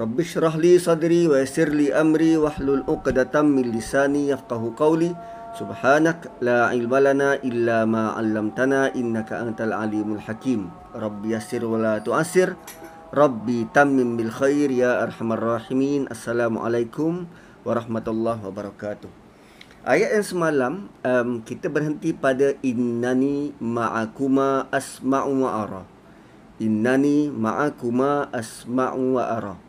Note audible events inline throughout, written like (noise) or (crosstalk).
Rabbi syrah li sadri wa yassir li amri wahlul uqdatam min lisani yafqahu qawli. Subhanak la ilma lana illa ma 'allamtana innaka antal alimul hakim. Rabbi yassir wa la tu'assir. Rabbi tammim bil khair ya arhamar rahimin. Assalamualaikum warahmatullahi wabarakatuh. Ayat yang semalam um, kita berhenti pada innani ma'akuma asma'u wa ara. Innani ma'akuma asma'u wa ara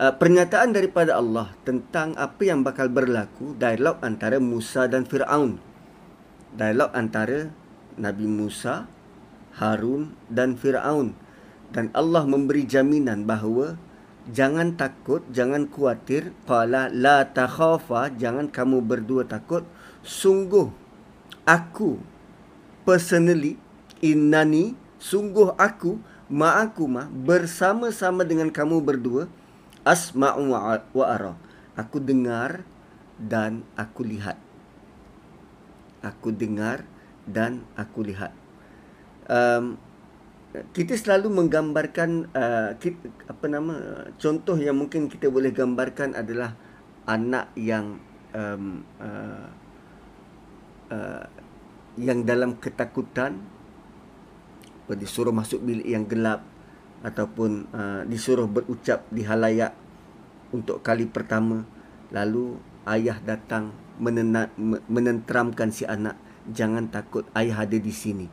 uh, pernyataan daripada Allah tentang apa yang bakal berlaku dialog antara Musa dan Firaun. Dialog antara Nabi Musa, Harun dan Firaun. Dan Allah memberi jaminan bahawa jangan takut, jangan khawatir, qala la takhafa, jangan kamu berdua takut. Sungguh aku personally innani sungguh aku ma'akuma bersama-sama dengan kamu berdua asma'u wa ara. Aku dengar dan aku lihat. Aku dengar dan aku lihat. Um, kita selalu menggambarkan uh, kita, apa nama contoh yang mungkin kita boleh gambarkan adalah anak yang um, uh, uh, yang dalam ketakutan disuruh masuk bilik yang gelap ataupun uh, disuruh berucap di halayak untuk kali pertama. Lalu ayah datang menena, menenteramkan si anak jangan takut ayah ada di sini.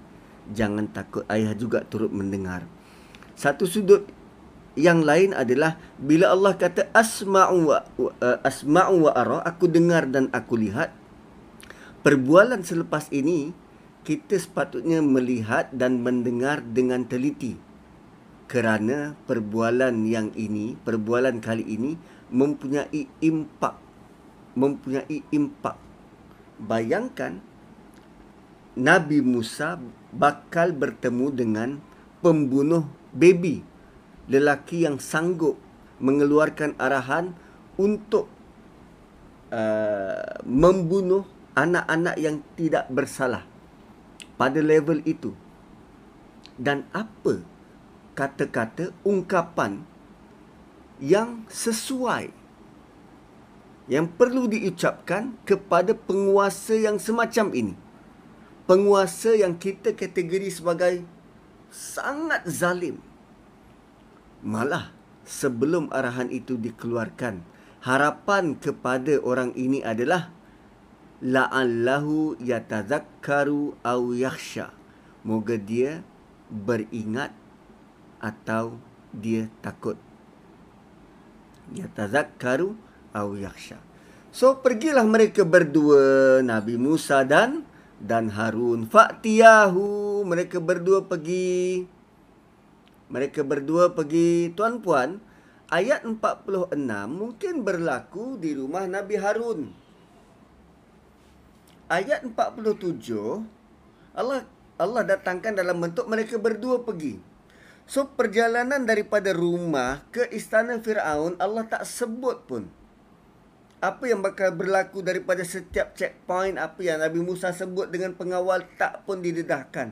Jangan takut ayah juga turut mendengar. Satu sudut yang lain adalah bila Allah kata asma'u wa uh, asma'u wa ara aku dengar dan aku lihat perbualan selepas ini kita sepatutnya melihat dan mendengar dengan teliti kerana perbualan yang ini, perbualan kali ini mempunyai impak mempunyai impak. Bayangkan Nabi Musa bakal bertemu dengan pembunuh baby lelaki yang sanggup mengeluarkan arahan untuk uh, membunuh anak-anak yang tidak bersalah pada level itu. Dan apa kata-kata ungkapan yang sesuai yang perlu diucapkan kepada penguasa yang semacam ini. Penguasa yang kita kategori sebagai sangat zalim. Malah sebelum arahan itu dikeluarkan, harapan kepada orang ini adalah la'allahu yatazakkaru aw yakhsha. Moga dia beringat atau dia takut. Yatazakkaru aw yakhsha. So pergilah mereka berdua Nabi Musa dan dan Harun. Fa'tiyahu mereka berdua pergi. Mereka berdua pergi. Tuan-puan ayat 46 mungkin berlaku di rumah Nabi Harun. Ayat 47 Allah Allah datangkan dalam bentuk mereka berdua pergi So perjalanan daripada rumah ke istana Firaun Allah tak sebut pun apa yang bakal berlaku daripada setiap checkpoint apa yang Nabi Musa sebut dengan pengawal tak pun didedahkan.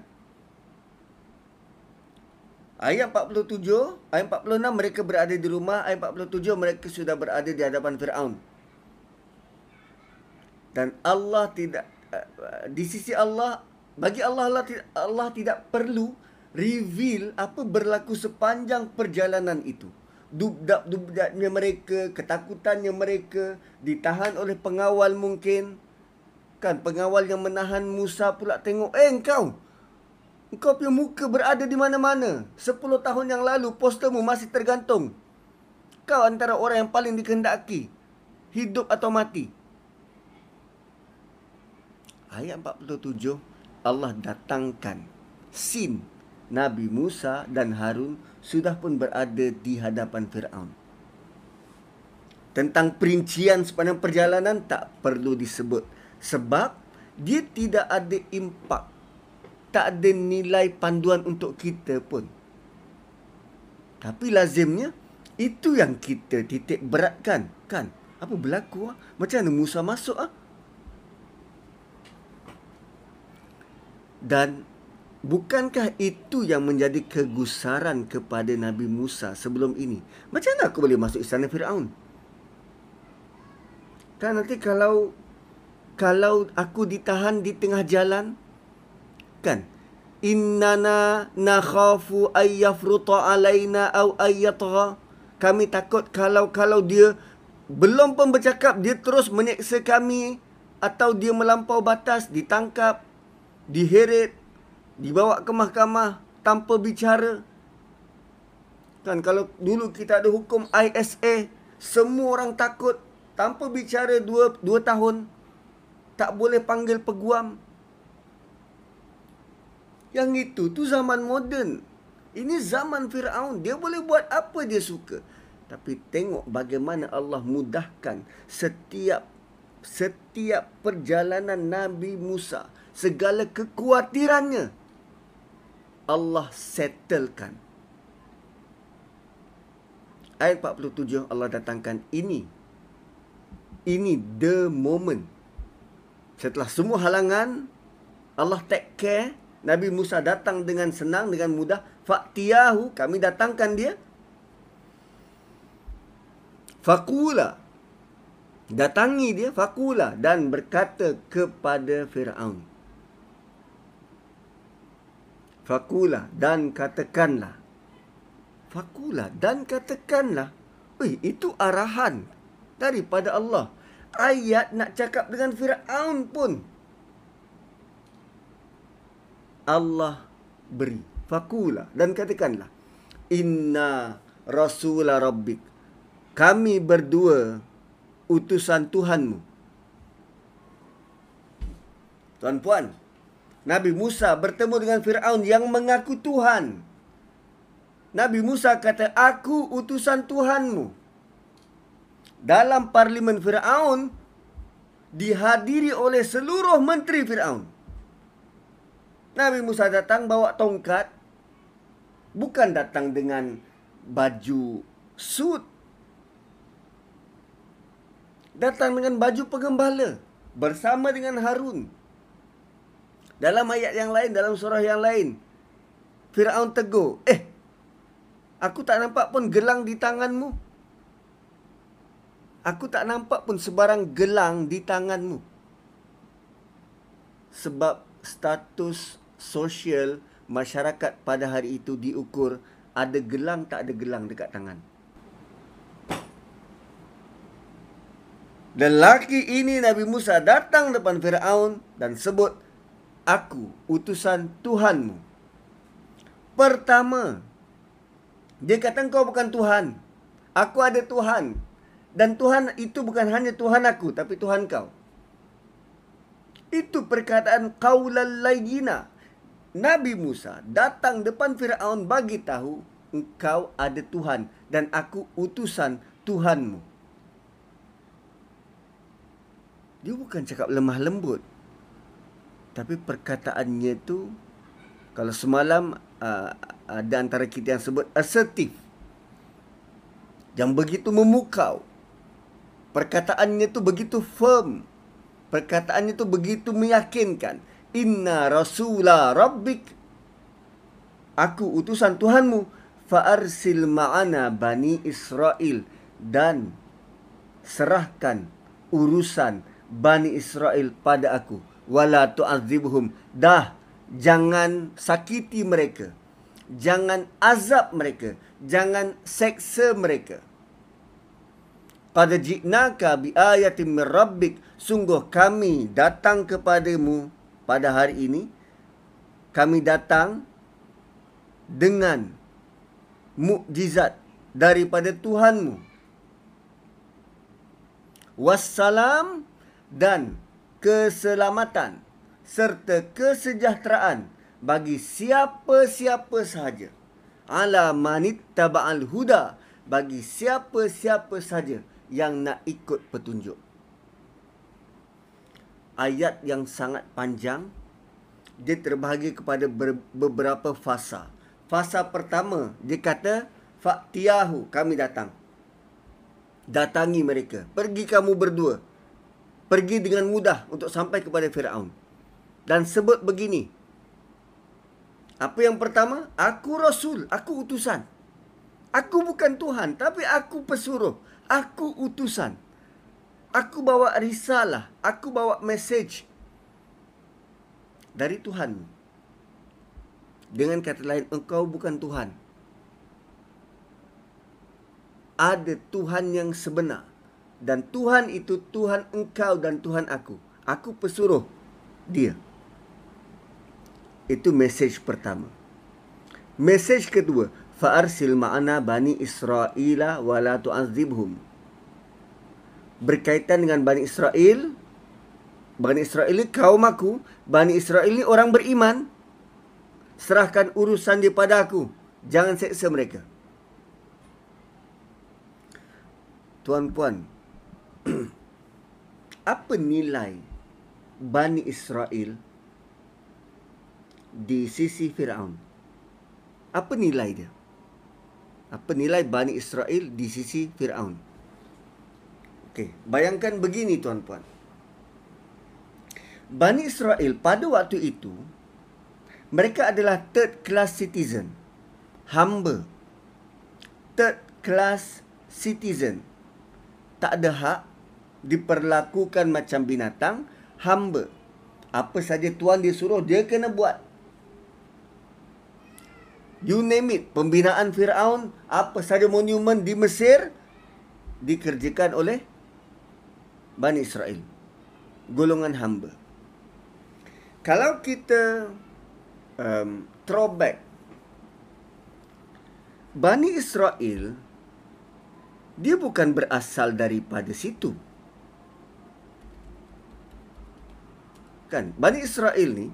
Ayat 47, ayat 46 mereka berada di rumah, ayat 47 mereka sudah berada di hadapan Firaun. Dan Allah tidak uh, di sisi Allah bagi Allah Allah, Allah tidak perlu reveal apa berlaku sepanjang perjalanan itu. Dubdap dubdapnya mereka, ketakutannya mereka ditahan oleh pengawal mungkin. Kan pengawal yang menahan Musa pula tengok, "Eh engkau, engkau punya muka berada di mana-mana. Sepuluh tahun yang lalu postermu masih tergantung. Kau antara orang yang paling dikehendaki, hidup atau mati." Ayat 47 Allah datangkan sin Nabi Musa dan Harun sudah pun berada di hadapan Firaun. Tentang perincian sepanjang perjalanan tak perlu disebut sebab dia tidak ada impak. Tak ada nilai panduan untuk kita pun. Tapi lazimnya itu yang kita titik beratkan, kan? Apa berlaku ah? Macam mana Musa masuk ah? Dan bukankah itu yang menjadi kegusaran kepada Nabi Musa sebelum ini? Macam mana aku boleh masuk istana Firaun? Kan nanti kalau kalau aku ditahan di tengah jalan kan innana nakhafu ay yafruta alaina aw ay kami takut kalau kalau dia belum pun bercakap dia terus menyeksa kami atau dia melampau batas ditangkap diheret dibawa ke mahkamah tanpa bicara kan kalau dulu kita ada hukum ISA semua orang takut tanpa bicara dua dua tahun tak boleh panggil peguam yang itu tu zaman moden. Ini zaman Firaun. Dia boleh buat apa dia suka. Tapi tengok bagaimana Allah mudahkan setiap setiap perjalanan Nabi Musa, segala kekhawatirannya Allah settlekan. Ayat 47 Allah datangkan ini. Ini the moment. Setelah semua halangan, Allah take care Nabi Musa datang dengan senang dengan mudah fa'tiyahu kami datangkan dia faqula datangi dia faqula dan berkata kepada Firaun faqula dan katakanlah faqula dan katakanlah Oi, itu arahan daripada Allah ayat nak cakap dengan Firaun pun Allah beri. Fakula dan katakanlah inna rasula rabbik. Kami berdua utusan Tuhanmu. Tuan-puan, Nabi Musa bertemu dengan Firaun yang mengaku Tuhan. Nabi Musa kata, "Aku utusan Tuhanmu." Dalam parlimen Firaun dihadiri oleh seluruh menteri Firaun. Nabi Musa datang bawa tongkat bukan datang dengan baju suit datang dengan baju pengembala bersama dengan Harun dalam ayat yang lain dalam surah yang lain Firaun tegur eh aku tak nampak pun gelang di tanganmu aku tak nampak pun sebarang gelang di tanganmu sebab status sosial masyarakat pada hari itu diukur ada gelang tak ada gelang dekat tangan. Lelaki ini Nabi Musa datang depan Firaun dan sebut aku utusan Tuhanmu. Pertama, dia kata kau bukan Tuhan. Aku ada Tuhan. Dan Tuhan itu bukan hanya Tuhan aku tapi Tuhan kau. Itu perkataan qaulal layyina. Nabi Musa datang depan Firaun bagi tahu engkau ada Tuhan dan aku utusan Tuhanmu. Dia bukan cakap lemah lembut. Tapi perkataannya tu kalau semalam uh, ada antara kita yang sebut assertif. Yang begitu memukau. Perkataannya tu begitu firm. Perkataannya tu begitu meyakinkan. Inna rasula rabbik Aku utusan Tuhanmu Fa'arsil ma'ana bani Israel Dan Serahkan urusan Bani Israel pada aku Wala tu'adzibhum Dah Jangan sakiti mereka. Jangan azab mereka. Jangan seksa mereka. Pada jiknaka bi ayatim rabbik. Sungguh kami datang kepadamu pada hari ini. Kami datang dengan mukjizat daripada Tuhanmu. Wassalam dan keselamatan serta kesejahteraan bagi siapa-siapa sahaja. Ala manit taba'al huda bagi siapa-siapa sahaja yang nak ikut petunjuk ayat yang sangat panjang dia terbahagi kepada beberapa fasa. Fasa pertama dia kata fa'tiyahu kami datang. Datangi mereka. Pergi kamu berdua. Pergi dengan mudah untuk sampai kepada Firaun. Dan sebut begini. Apa yang pertama? Aku Rasul, aku utusan. Aku bukan Tuhan, tapi aku pesuruh. Aku utusan. Aku bawa risalah, aku bawa message dari Tuhan. Dengan kata lain, engkau bukan Tuhan. Ada Tuhan yang sebenar. Dan Tuhan itu Tuhan engkau dan Tuhan aku. Aku pesuruh dia. Itu message pertama. Message kedua, fa'arsil ma'ana bani Israila wa la tu'azibhum berkaitan dengan Bani Israel. Bani Israel ini kaum aku. Bani Israel ini orang beriman. Serahkan urusan dia pada aku. Jangan seksa mereka. Tuan-puan. (clears throat) apa nilai Bani Israel di sisi Fir'aun? Apa nilai dia? Apa nilai Bani Israel di sisi Fir'aun? Okey, bayangkan begini tuan-puan. Bani Israel pada waktu itu mereka adalah third class citizen. Hamba. Third class citizen. Tak ada hak diperlakukan macam binatang, hamba. Apa saja tuan dia suruh dia kena buat. You name it, pembinaan Firaun, apa saja monumen di Mesir dikerjakan oleh Bani Israel. Golongan hamba. Kalau kita um, throwback. Bani Israel. Dia bukan berasal daripada situ. Kan? Bani Israel ni.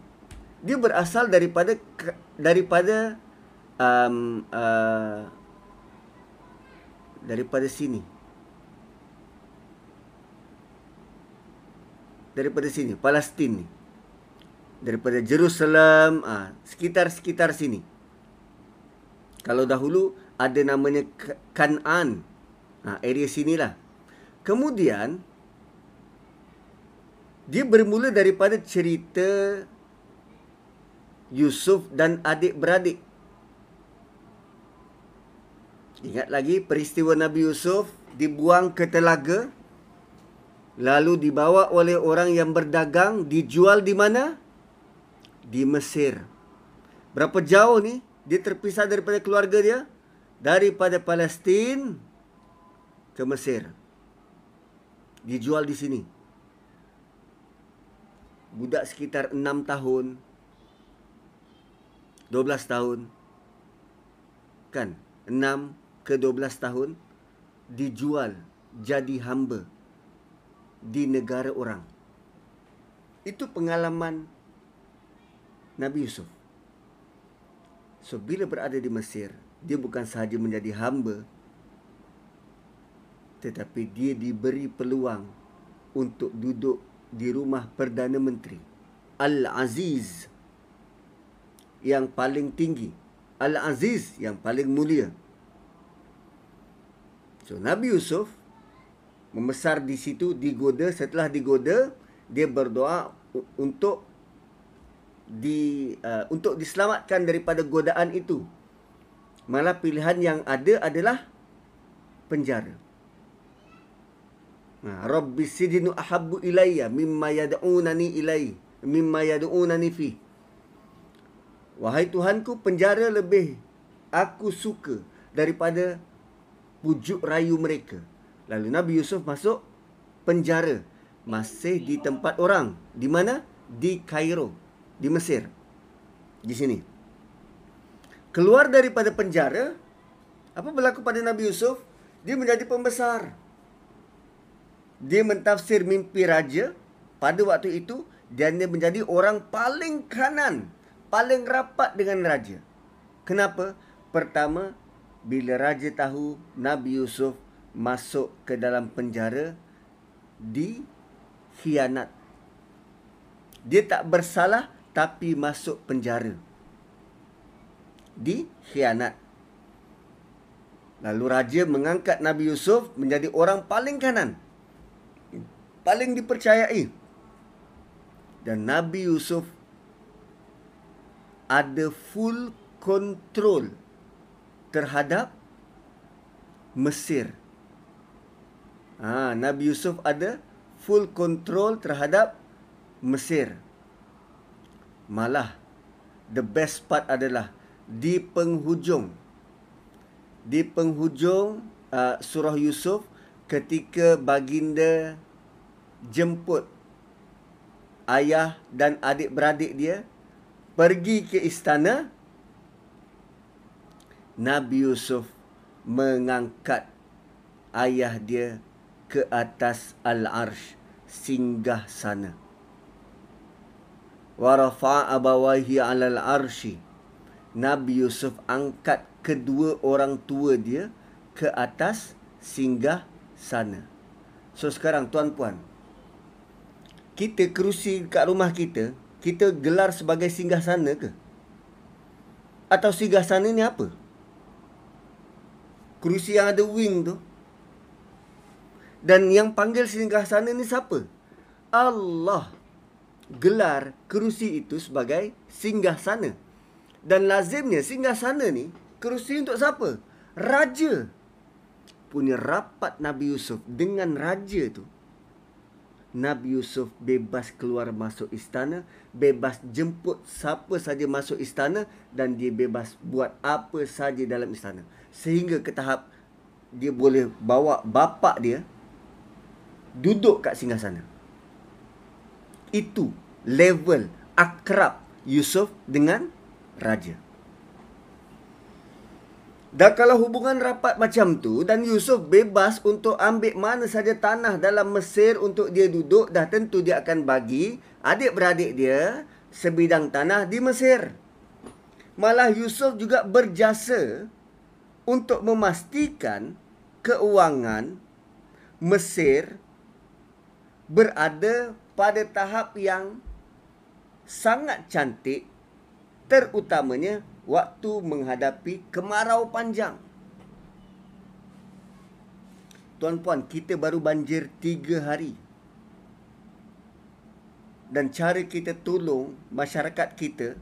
Dia berasal daripada daripada um, uh, daripada sini. daripada sini, Palestin ni. Daripada Jerusalem, ah, sekitar-sekitar sini. Kalau dahulu ada namanya Kanan. Ha, area sinilah. Kemudian dia bermula daripada cerita Yusuf dan adik-beradik. Ingat lagi peristiwa Nabi Yusuf dibuang ke telaga lalu dibawa oleh orang yang berdagang dijual di mana? Di Mesir. Berapa jauh ni dia terpisah daripada keluarga dia? Daripada Palestin ke Mesir. Dijual di sini. Budak sekitar 6 tahun. 12 tahun. Kan? 6 ke 12 tahun dijual jadi hamba di negara orang. Itu pengalaman Nabi Yusuf. So bila berada di Mesir, dia bukan sahaja menjadi hamba tetapi dia diberi peluang untuk duduk di rumah Perdana Menteri. Al-Aziz yang paling tinggi. Al-Aziz yang paling mulia. So Nabi Yusuf membesar di situ digoda. Setelah digoda dia berdoa untuk di uh, untuk diselamatkan daripada godaan itu. Malah pilihan yang ada adalah penjara rabbi sidinu ahabbu ilayya mimma yad'unani ilai mimma yad'unani fi wahai tuhanku penjara lebih aku suka daripada pujuk rayu mereka Lalu Nabi Yusuf masuk penjara. Masih di tempat orang. Di mana? Di Kairo. Di Mesir. Di sini. Keluar daripada penjara. Apa berlaku pada Nabi Yusuf? Dia menjadi pembesar. Dia mentafsir mimpi raja. Pada waktu itu. Dan dia menjadi orang paling kanan. Paling rapat dengan raja. Kenapa? Pertama, bila raja tahu Nabi Yusuf masuk ke dalam penjara di khianat. Dia tak bersalah tapi masuk penjara. Di khianat. Lalu raja mengangkat Nabi Yusuf menjadi orang paling kanan. Paling dipercayai. Dan Nabi Yusuf ada full control terhadap Mesir. Ha, Nabi Yusuf ada full control terhadap Mesir. Malah the best part adalah di penghujung di penghujung uh, surah Yusuf ketika baginda jemput ayah dan adik-beradik dia pergi ke istana Nabi Yusuf mengangkat ayah dia ke atas al-arsh singgah sana wa rafa'a abawaihi 'alal arshi Nabi Yusuf angkat kedua orang tua dia ke atas singgah sana. So sekarang tuan-puan, kita kerusi kat rumah kita, kita gelar sebagai singgah sana ke? Atau singgah sana ni apa? Kerusi yang ada wing tu. Dan yang panggil singgah sana ni siapa? Allah gelar kerusi itu sebagai singgah sana. Dan lazimnya singgah sana ni kerusi untuk siapa? Raja. Punya rapat Nabi Yusuf dengan raja tu. Nabi Yusuf bebas keluar masuk istana, bebas jemput siapa saja masuk istana dan dia bebas buat apa saja dalam istana. Sehingga ke tahap dia boleh bawa bapa dia duduk kat singgah sana. Itu level akrab Yusuf dengan raja. Dan kalau hubungan rapat macam tu dan Yusuf bebas untuk ambil mana saja tanah dalam Mesir untuk dia duduk, dah tentu dia akan bagi adik-beradik dia sebidang tanah di Mesir. Malah Yusuf juga berjasa untuk memastikan keuangan Mesir berada pada tahap yang sangat cantik terutamanya waktu menghadapi kemarau panjang. Tuan-puan, kita baru banjir tiga hari. Dan cara kita tolong masyarakat kita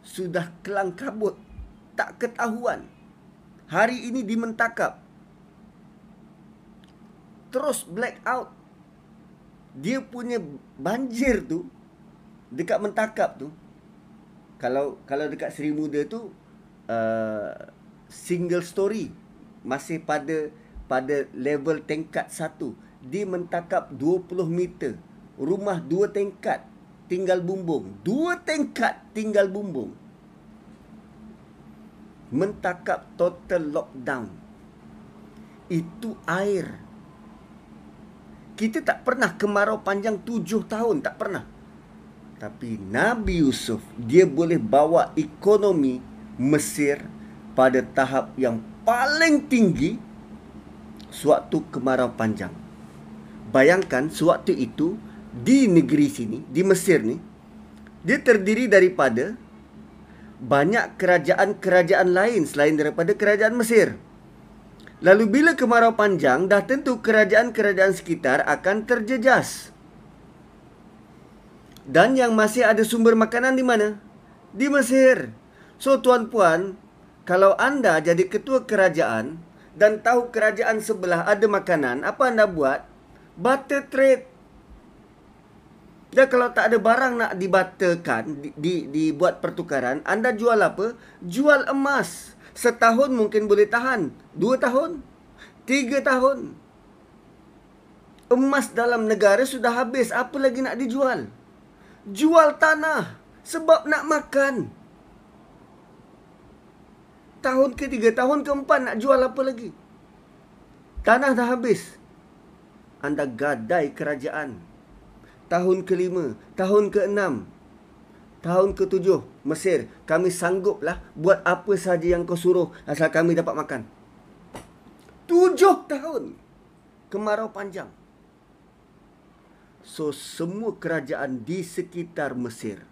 sudah kelang kabut, tak ketahuan. Hari ini dimentakap. Terus black out. Dia punya banjir tu dekat mentakap tu kalau kalau dekat Seri Muda tu uh, single story masih pada pada level tingkat satu. Di mentakap 20 meter. Rumah dua tingkat tinggal bumbung. Dua tingkat tinggal bumbung. Mentakap total lockdown. Itu air. Kita tak pernah kemarau panjang tujuh tahun. Tak pernah tapi Nabi Yusuf dia boleh bawa ekonomi Mesir pada tahap yang paling tinggi suatu kemarau panjang. Bayangkan sewaktu itu di negeri sini, di Mesir ni, dia terdiri daripada banyak kerajaan-kerajaan lain selain daripada kerajaan Mesir. Lalu bila kemarau panjang, dah tentu kerajaan-kerajaan sekitar akan terjejas. Dan yang masih ada sumber makanan di mana? Di Mesir. So tuan-puan, kalau anda jadi ketua kerajaan dan tahu kerajaan sebelah ada makanan, apa anda buat? Butter trade. Dan kalau tak ada barang nak dibatalkan, di, di, dibuat pertukaran, anda jual apa? Jual emas. Setahun mungkin boleh tahan. Dua tahun. Tiga tahun. Emas dalam negara sudah habis. Apa lagi nak dijual? Jual tanah sebab nak makan. Tahun ketiga, tahun keempat nak jual apa lagi? Tanah dah habis. Anda gadai kerajaan. Tahun kelima, tahun keenam, tahun ketujuh, Mesir, kami sangguplah buat apa saja yang kau suruh asal kami dapat makan. Tujuh tahun kemarau panjang. So semua kerajaan di sekitar Mesir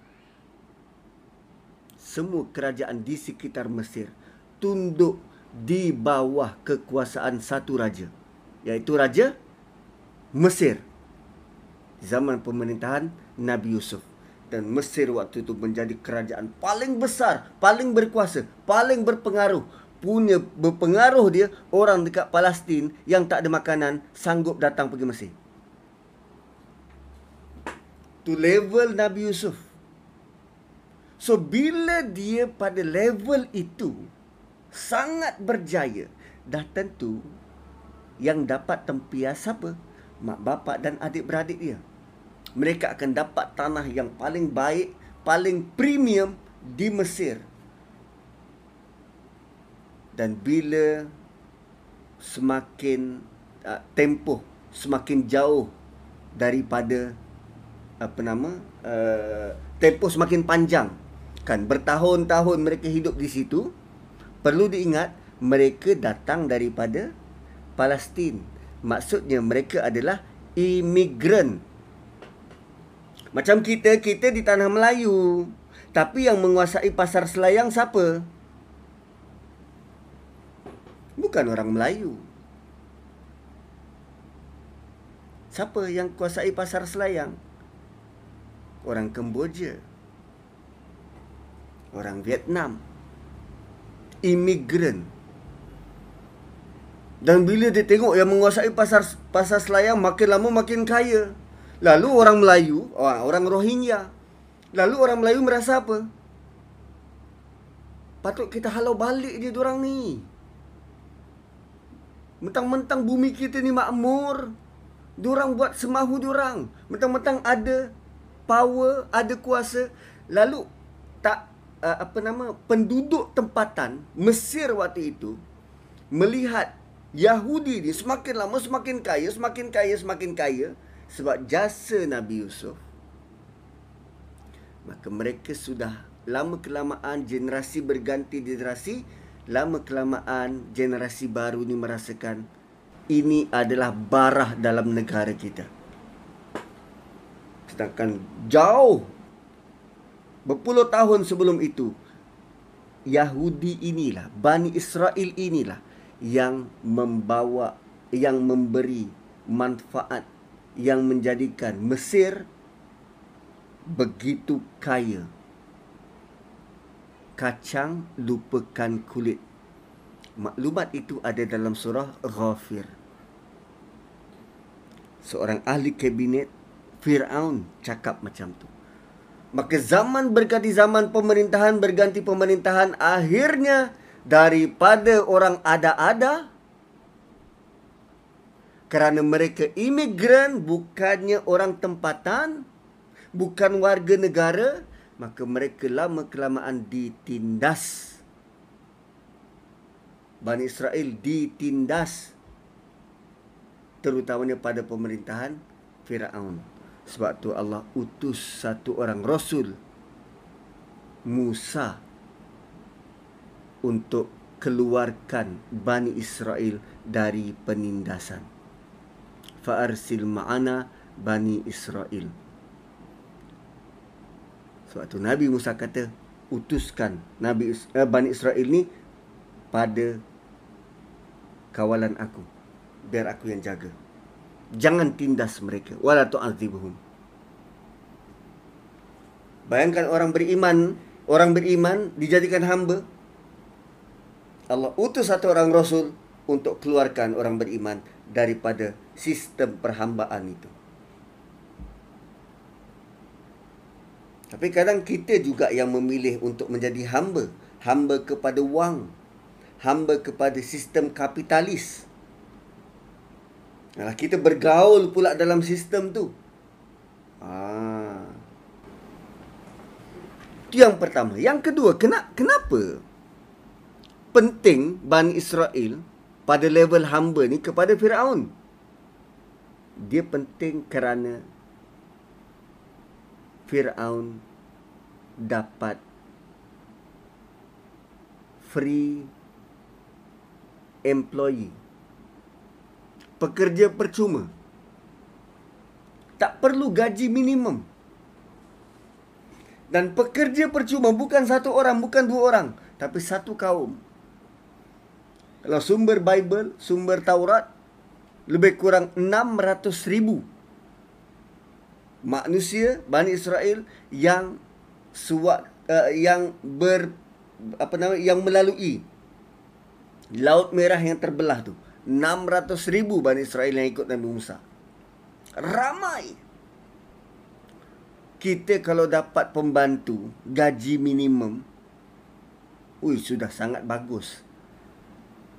Semua kerajaan di sekitar Mesir Tunduk di bawah kekuasaan satu raja Iaitu Raja Mesir Zaman pemerintahan Nabi Yusuf dan Mesir waktu itu menjadi kerajaan paling besar, paling berkuasa, paling berpengaruh. Punya berpengaruh dia orang dekat Palestin yang tak ada makanan sanggup datang pergi Mesir. To level Nabi Yusuf. So bila dia pada level itu sangat berjaya, dah tentu yang dapat tempias apa? Mak bapak dan adik-beradik dia mereka akan dapat tanah yang paling baik, paling premium di Mesir. Dan bila semakin uh, tempoh semakin jauh daripada apa nama uh, tempoh semakin panjang kan bertahun-tahun mereka hidup di situ perlu diingat mereka datang daripada Palestin maksudnya mereka adalah imigran macam kita, kita di tanah Melayu. Tapi yang menguasai pasar selayang siapa? Bukan orang Melayu. Siapa yang kuasai pasar selayang? Orang Kemboja. Orang Vietnam. Imigran. Dan bila dia tengok yang menguasai pasar pasar selayang makin lama makin kaya. Lalu orang Melayu, orang Rohingya. Lalu orang Melayu merasa apa? Patut kita halau balik dia orang ni. Mentang-mentang bumi kita ni makmur. Diorang buat semahu diorang. Mentang-mentang ada power, ada kuasa. Lalu tak uh, apa nama penduduk tempatan Mesir waktu itu melihat Yahudi ni semakin lama semakin kaya, semakin kaya, semakin kaya sebab jasa Nabi Yusuf maka mereka sudah lama kelamaan generasi berganti generasi lama kelamaan generasi baru ni merasakan ini adalah barah dalam negara kita sedangkan jauh berpuluh tahun sebelum itu Yahudi inilah Bani Israel inilah yang membawa yang memberi manfaat yang menjadikan Mesir begitu kaya. Kacang lupakan kulit. Maklumat itu ada dalam surah Ghafir. Seorang ahli kabinet Fir'aun cakap macam tu. Maka zaman berganti zaman pemerintahan berganti pemerintahan akhirnya daripada orang ada-ada kerana mereka imigran bukannya orang tempatan bukan warga negara maka mereka lama kelamaan ditindas Bani Israel ditindas terutamanya pada pemerintahan Firaun sebab tu Allah utus satu orang rasul Musa untuk keluarkan Bani Israel dari penindasan fa'arsil ma'ana Bani Israel. Sebab tu Nabi Musa kata, utuskan Nabi eh, Bani Israel ni pada kawalan aku. Biar aku yang jaga. Jangan tindas mereka. Wala tu'azibuhum. Bayangkan orang beriman, orang beriman dijadikan hamba. Allah utus satu orang rasul untuk keluarkan orang beriman daripada sistem perhambaan itu. Tapi kadang kita juga yang memilih untuk menjadi hamba. Hamba kepada wang. Hamba kepada sistem kapitalis. Nah, kita bergaul pula dalam sistem tu. Ah. Itu yang pertama. Yang kedua, kenapa penting Bani Israel pada level hamba ni kepada Firaun. Dia penting kerana Firaun dapat free employee. Pekerja percuma. Tak perlu gaji minimum. Dan pekerja percuma bukan satu orang, bukan dua orang, tapi satu kaum. Kalau sumber Bible, sumber Taurat lebih kurang 600 ribu manusia Bani Israel yang suat uh, yang ber apa nama yang melalui Laut Merah yang terbelah tu 600 ribu Bani Israel yang ikut Nabi Musa ramai kita kalau dapat pembantu gaji minimum ui sudah sangat bagus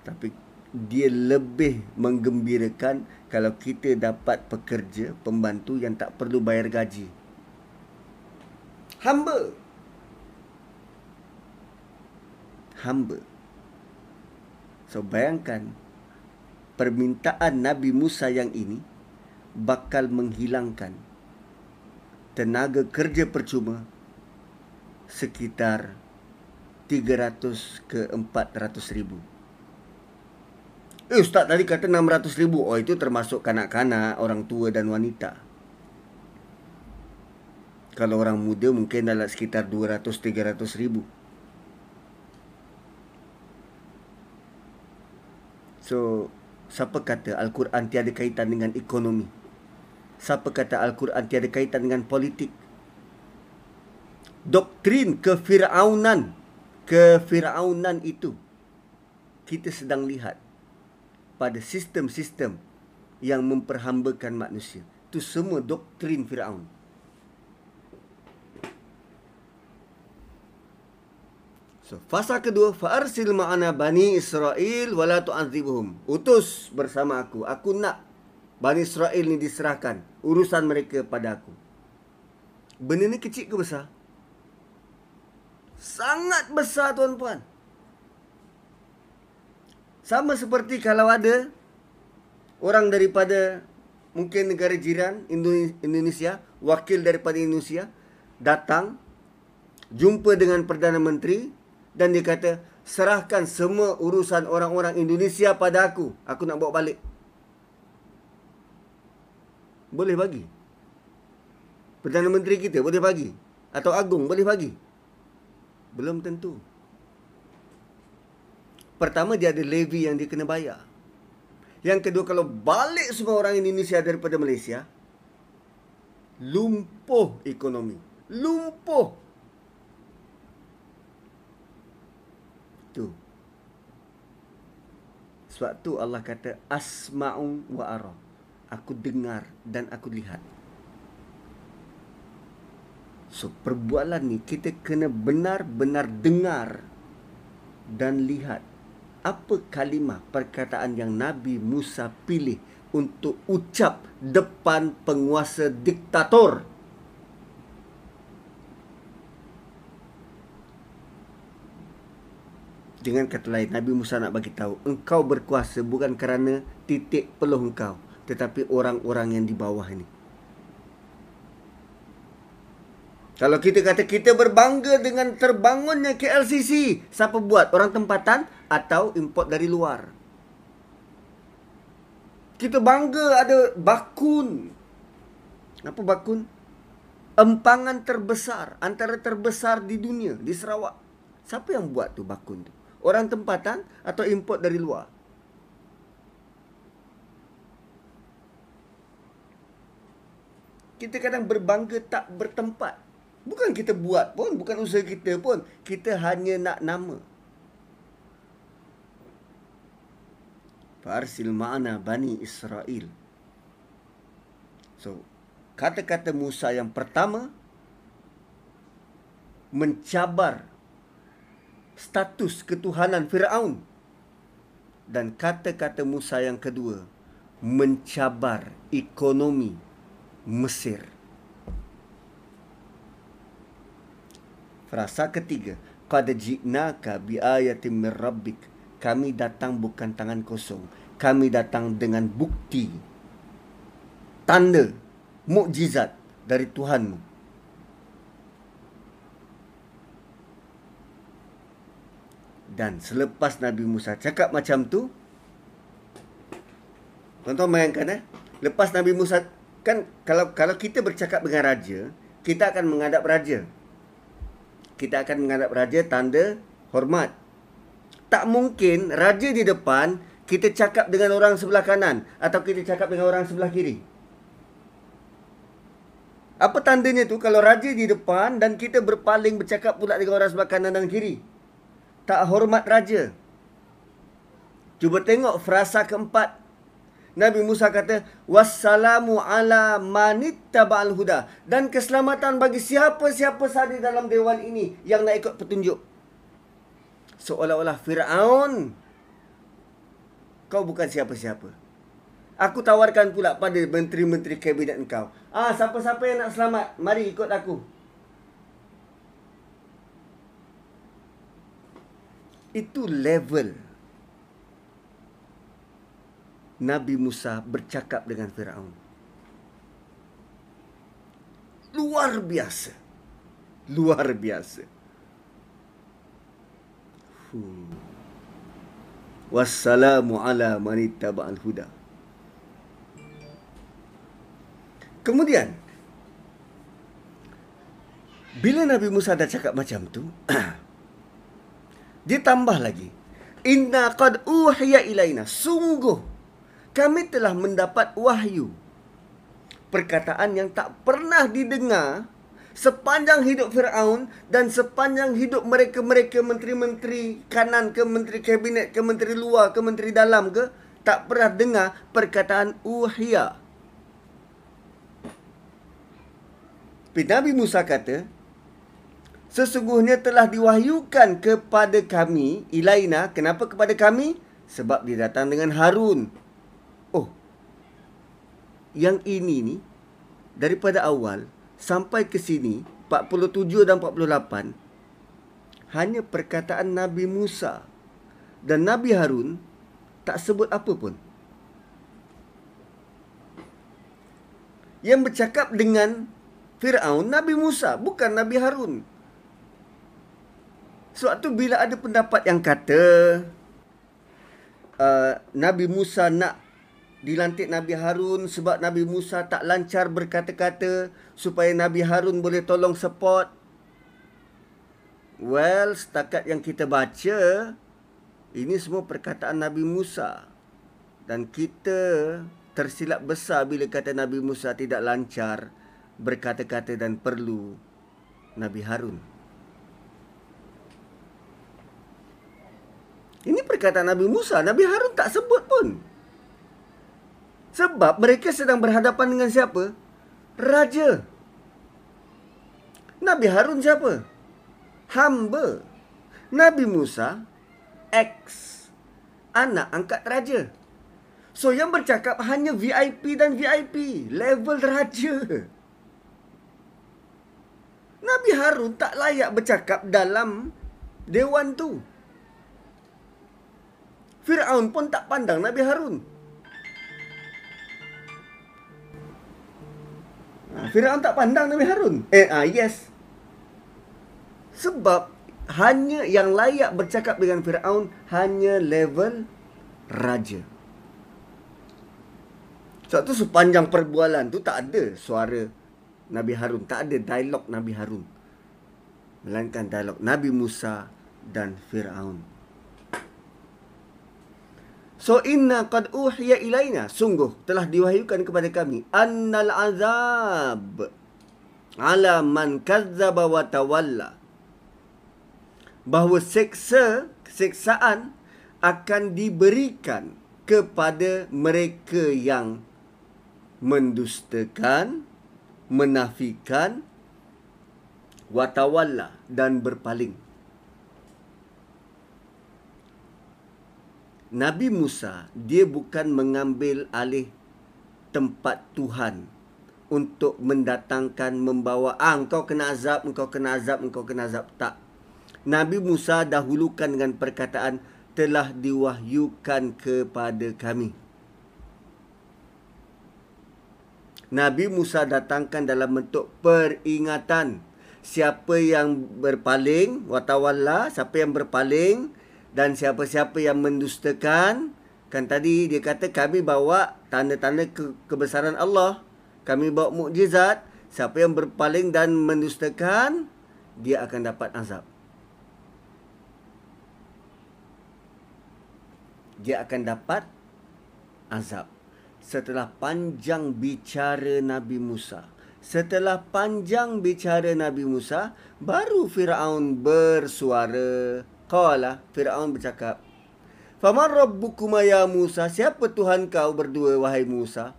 tapi dia lebih menggembirakan kalau kita dapat pekerja, pembantu yang tak perlu bayar gaji. Hamba. Hamba. So bayangkan permintaan Nabi Musa yang ini bakal menghilangkan tenaga kerja percuma sekitar 300 ke 400 ribu. Eh Ustaz tadi kata 600 ribu. Oh itu termasuk kanak-kanak Orang tua dan wanita. Kalau orang muda Mungkin dalam sekitar 200-300 ribu. So Siapa kata Al-Quran tiada kaitan dengan ekonomi Siapa kata Al-Quran tiada kaitan dengan politik Doktrin kefiraunan Kefiraunan itu Kita sedang lihat pada sistem-sistem yang memperhambakan manusia. Itu semua doktrin Firaun. So, fasa kedua, fa'arsil ma'ana bani Israel wala tu'adzibuhum. Utus bersama aku. Aku nak bani Israel ni diserahkan urusan mereka pada aku. Benda ni kecil ke besar? Sangat besar tuan-puan. Sama seperti kalau ada orang daripada mungkin negara jiran Indonesia, wakil daripada Indonesia datang jumpa dengan Perdana Menteri dan dia kata serahkan semua urusan orang-orang Indonesia pada aku. Aku nak bawa balik. Boleh bagi. Perdana Menteri kita boleh bagi. Atau Agung boleh bagi. Belum tentu. Pertama dia ada levy yang dia kena bayar. Yang kedua kalau balik semua orang Indonesia daripada Malaysia lumpuh ekonomi. Lumpuh. Tu. Sebab tu Allah kata asma'u wa ara. Aku dengar dan aku lihat. So perbualan ni kita kena benar-benar dengar dan lihat apa kalimah perkataan yang Nabi Musa pilih untuk ucap depan penguasa diktator. Dengan kata lain, Nabi Musa nak bagi tahu, engkau berkuasa bukan kerana titik peluh engkau, tetapi orang-orang yang di bawah ini. Kalau kita kata kita berbangga dengan terbangunnya KLCC, siapa buat? Orang tempatan atau import dari luar? Kita bangga ada bakun. Apa bakun? Empangan terbesar, antara terbesar di dunia, di Sarawak. Siapa yang buat tu bakun tu? Orang tempatan atau import dari luar? Kita kadang berbangga tak bertempat. Bukan kita buat pun, bukan usaha kita pun. Kita hanya nak nama. Farsil ma'ana Bani Israel. So, kata-kata Musa yang pertama mencabar status ketuhanan Firaun dan kata-kata Musa yang kedua mencabar ekonomi Mesir. Frasa ketiga, qad ji'naka bi ayatin min rabbik. Kami datang bukan tangan kosong. Kami datang dengan bukti tanda mukjizat dari Tuhanmu. Dan selepas Nabi Musa cakap macam tu, tuan-tuan bayangkan eh, lepas Nabi Musa kan kalau kalau kita bercakap dengan raja, kita akan menghadap raja kita akan menghadap raja tanda hormat. Tak mungkin raja di depan kita cakap dengan orang sebelah kanan atau kita cakap dengan orang sebelah kiri. Apa tandanya tu kalau raja di depan dan kita berpaling bercakap pula dengan orang sebelah kanan dan kiri? Tak hormat raja. Cuba tengok frasa keempat. Nabi Musa kata, Wassalamu ala manittaba'al huda. Dan keselamatan bagi siapa-siapa sahaja dalam dewan ini yang nak ikut petunjuk. Seolah-olah Fir'aun, kau bukan siapa-siapa. Aku tawarkan pula pada menteri-menteri kabinet engkau. Ah, siapa-siapa yang nak selamat, mari ikut aku. Itu level Nabi Musa bercakap dengan Firaun. Luar biasa. Luar biasa. Wassalamu ala manittaba'al huda. Kemudian bila Nabi Musa dah cakap macam tu, (clears throat) dia tambah lagi. Inna qad uhiya ilaina. Sungguh kami telah mendapat wahyu. Perkataan yang tak pernah didengar sepanjang hidup Firaun dan sepanjang hidup mereka-mereka menteri-menteri kanan ke menteri kabinet ke menteri luar ke menteri dalam ke tak pernah dengar perkataan uhiya. Nabi Musa kata, Sesungguhnya telah diwahyukan kepada kami, Ilaina, kenapa kepada kami? Sebab dia datang dengan Harun. Oh, yang ini ni, daripada awal sampai ke sini, 47 dan 48, hanya perkataan Nabi Musa dan Nabi Harun tak sebut apa pun. Yang bercakap dengan Fir'aun Nabi Musa bukan Nabi Harun. Sebab tu bila ada pendapat yang kata uh, Nabi Musa nak dilantik Nabi Harun sebab Nabi Musa tak lancar berkata-kata supaya Nabi Harun boleh tolong support. Well, setakat yang kita baca ini semua perkataan Nabi Musa. Dan kita tersilap besar bila kata Nabi Musa tidak lancar berkata-kata dan perlu Nabi Harun. Ini perkataan Nabi Musa, Nabi Harun tak sebut pun. Sebab mereka sedang berhadapan dengan siapa? Raja. Nabi Harun siapa? Hamba. Nabi Musa, X. Anak angkat raja. So yang bercakap hanya VIP dan VIP. Level raja. Nabi Harun tak layak bercakap dalam dewan tu. Fir'aun pun tak pandang Nabi Harun. Ha, Fir'aun tak pandang Nabi Harun. Eh, ah, yes. Sebab hanya yang layak bercakap dengan Fir'aun hanya level raja. Sebab tu sepanjang perbualan tu tak ada suara Nabi Harun. Tak ada dialog Nabi Harun. Melainkan dialog Nabi Musa dan Fir'aun. So inna qad uhiya ilaina sungguh telah diwahyukan kepada kami annal azab ala man kazzaba wa tawalla bahawa seksa seksaan akan diberikan kepada mereka yang mendustakan menafikan watawalla dan berpaling. Nabi Musa dia bukan mengambil alih tempat Tuhan untuk mendatangkan membawa ah engkau kena azab engkau kena azab engkau kena azab tak. Nabi Musa dahulukan dengan perkataan telah diwahyukan kepada kami. Nabi Musa datangkan dalam bentuk peringatan. Siapa yang berpaling, watawalla, siapa yang berpaling dan siapa-siapa yang mendustakan. Kan tadi dia kata kami bawa tanda-tanda ke- kebesaran Allah. Kami bawa mukjizat. Siapa yang berpaling dan mendustakan, dia akan dapat azab. Dia akan dapat azab setelah panjang bicara Nabi Musa, setelah panjang bicara Nabi Musa, baru Firaun bersuara. Qala Firaun bercakap, "Faman rabbukuma ya Musa? Siapa Tuhan kau berdua wahai Musa?"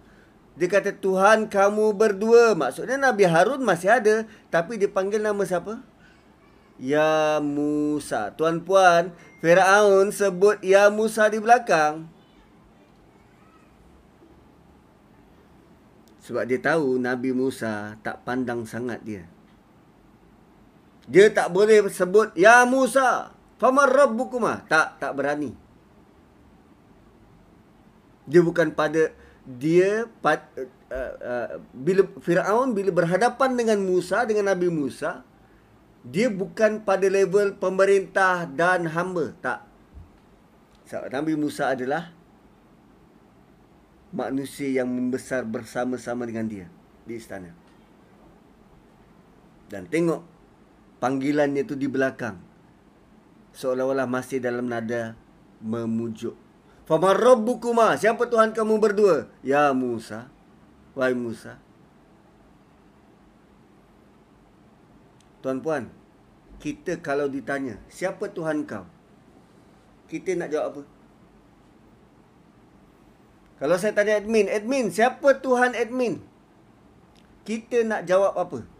Dia kata Tuhan kamu berdua. Maksudnya Nabi Harun masih ada, tapi dia panggil nama siapa? Ya Musa. Tuan puan, Firaun sebut Ya Musa di belakang. Sebab dia tahu Nabi Musa tak pandang sangat dia. Dia tak boleh sebut Ya Musa, famar rabbukuma. Tak, tak berani. Dia bukan pada dia pad, uh, uh, bila Firaun bila berhadapan dengan Musa dengan Nabi Musa dia bukan pada level pemerintah dan hamba tak sebab Nabi Musa adalah manusia yang membesar bersama-sama dengan dia di istana. Dan tengok panggilannya itu di belakang. Seolah-olah masih dalam nada memujuk. Famar rabbukuma? Siapa Tuhan kamu berdua? Ya Musa. Wahai Musa. Tuan-puan, kita kalau ditanya, siapa Tuhan kau? Kita nak jawab apa? Kalau saya tanya admin, admin, siapa Tuhan admin? Kita nak jawab apa?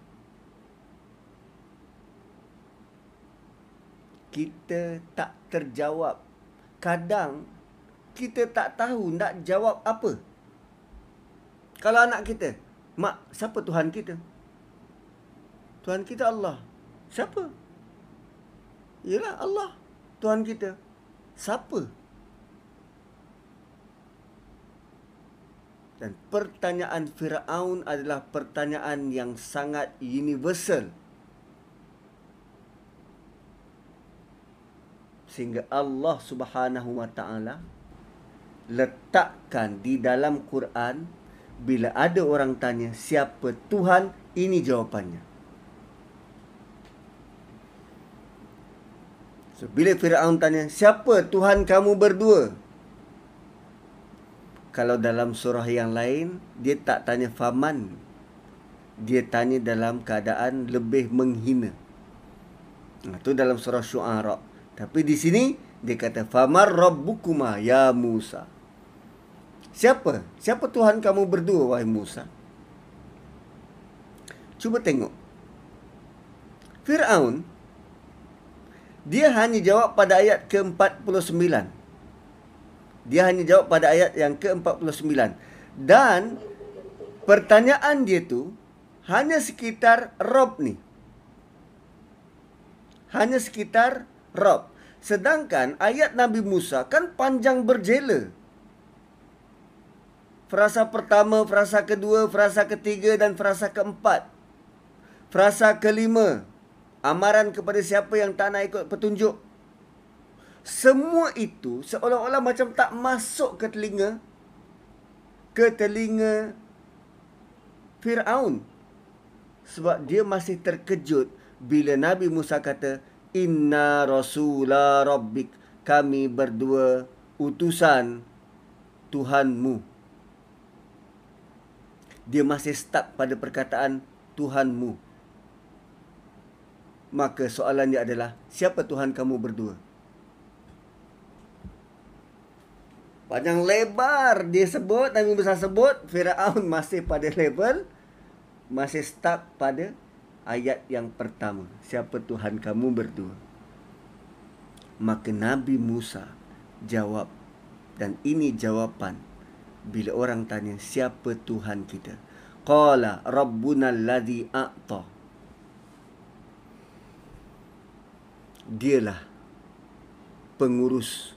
Kita tak terjawab. Kadang kita tak tahu nak jawab apa. Kalau anak kita, mak, siapa Tuhan kita? Tuhan kita Allah. Siapa? Yalah Allah. Tuhan kita. Siapa? Dan pertanyaan Firaun adalah pertanyaan yang sangat universal. Sehingga Allah Subhanahu Wa Taala letakkan di dalam Quran bila ada orang tanya siapa Tuhan, ini jawapannya. So, bila Firaun tanya, siapa Tuhan kamu berdua? kalau dalam surah yang lain dia tak tanya faman dia tanya dalam keadaan lebih menghina itu dalam surah syuara tapi di sini dia kata famar rabbukuma ya Musa. Siapa? Siapa Tuhan kamu berdua wahai Musa? Cuba tengok. Firaun dia hanya jawab pada ayat ke-49. Dia hanya jawab pada ayat yang ke-49. Dan pertanyaan dia tu hanya sekitar Rob ni. Hanya sekitar Rob. Sedangkan ayat Nabi Musa kan panjang berjela. Frasa pertama, frasa kedua, frasa ketiga dan frasa keempat. Frasa kelima, amaran kepada siapa yang tak nak ikut petunjuk semua itu seolah-olah macam tak masuk ke telinga ke telinga Firaun sebab dia masih terkejut bila Nabi Musa kata inna rasula rabbik kami berdua utusan Tuhanmu. Dia masih stuck pada perkataan Tuhanmu. Maka soalan dia adalah siapa Tuhan kamu berdua? Panjang lebar dia sebut Nabi Musa sebut Firaun masih pada level masih stuck pada ayat yang pertama. Siapa Tuhan kamu berdua? Maka Nabi Musa jawab dan ini jawapan bila orang tanya siapa Tuhan kita? Qala rabbuna alladhi a'ta. Dialah pengurus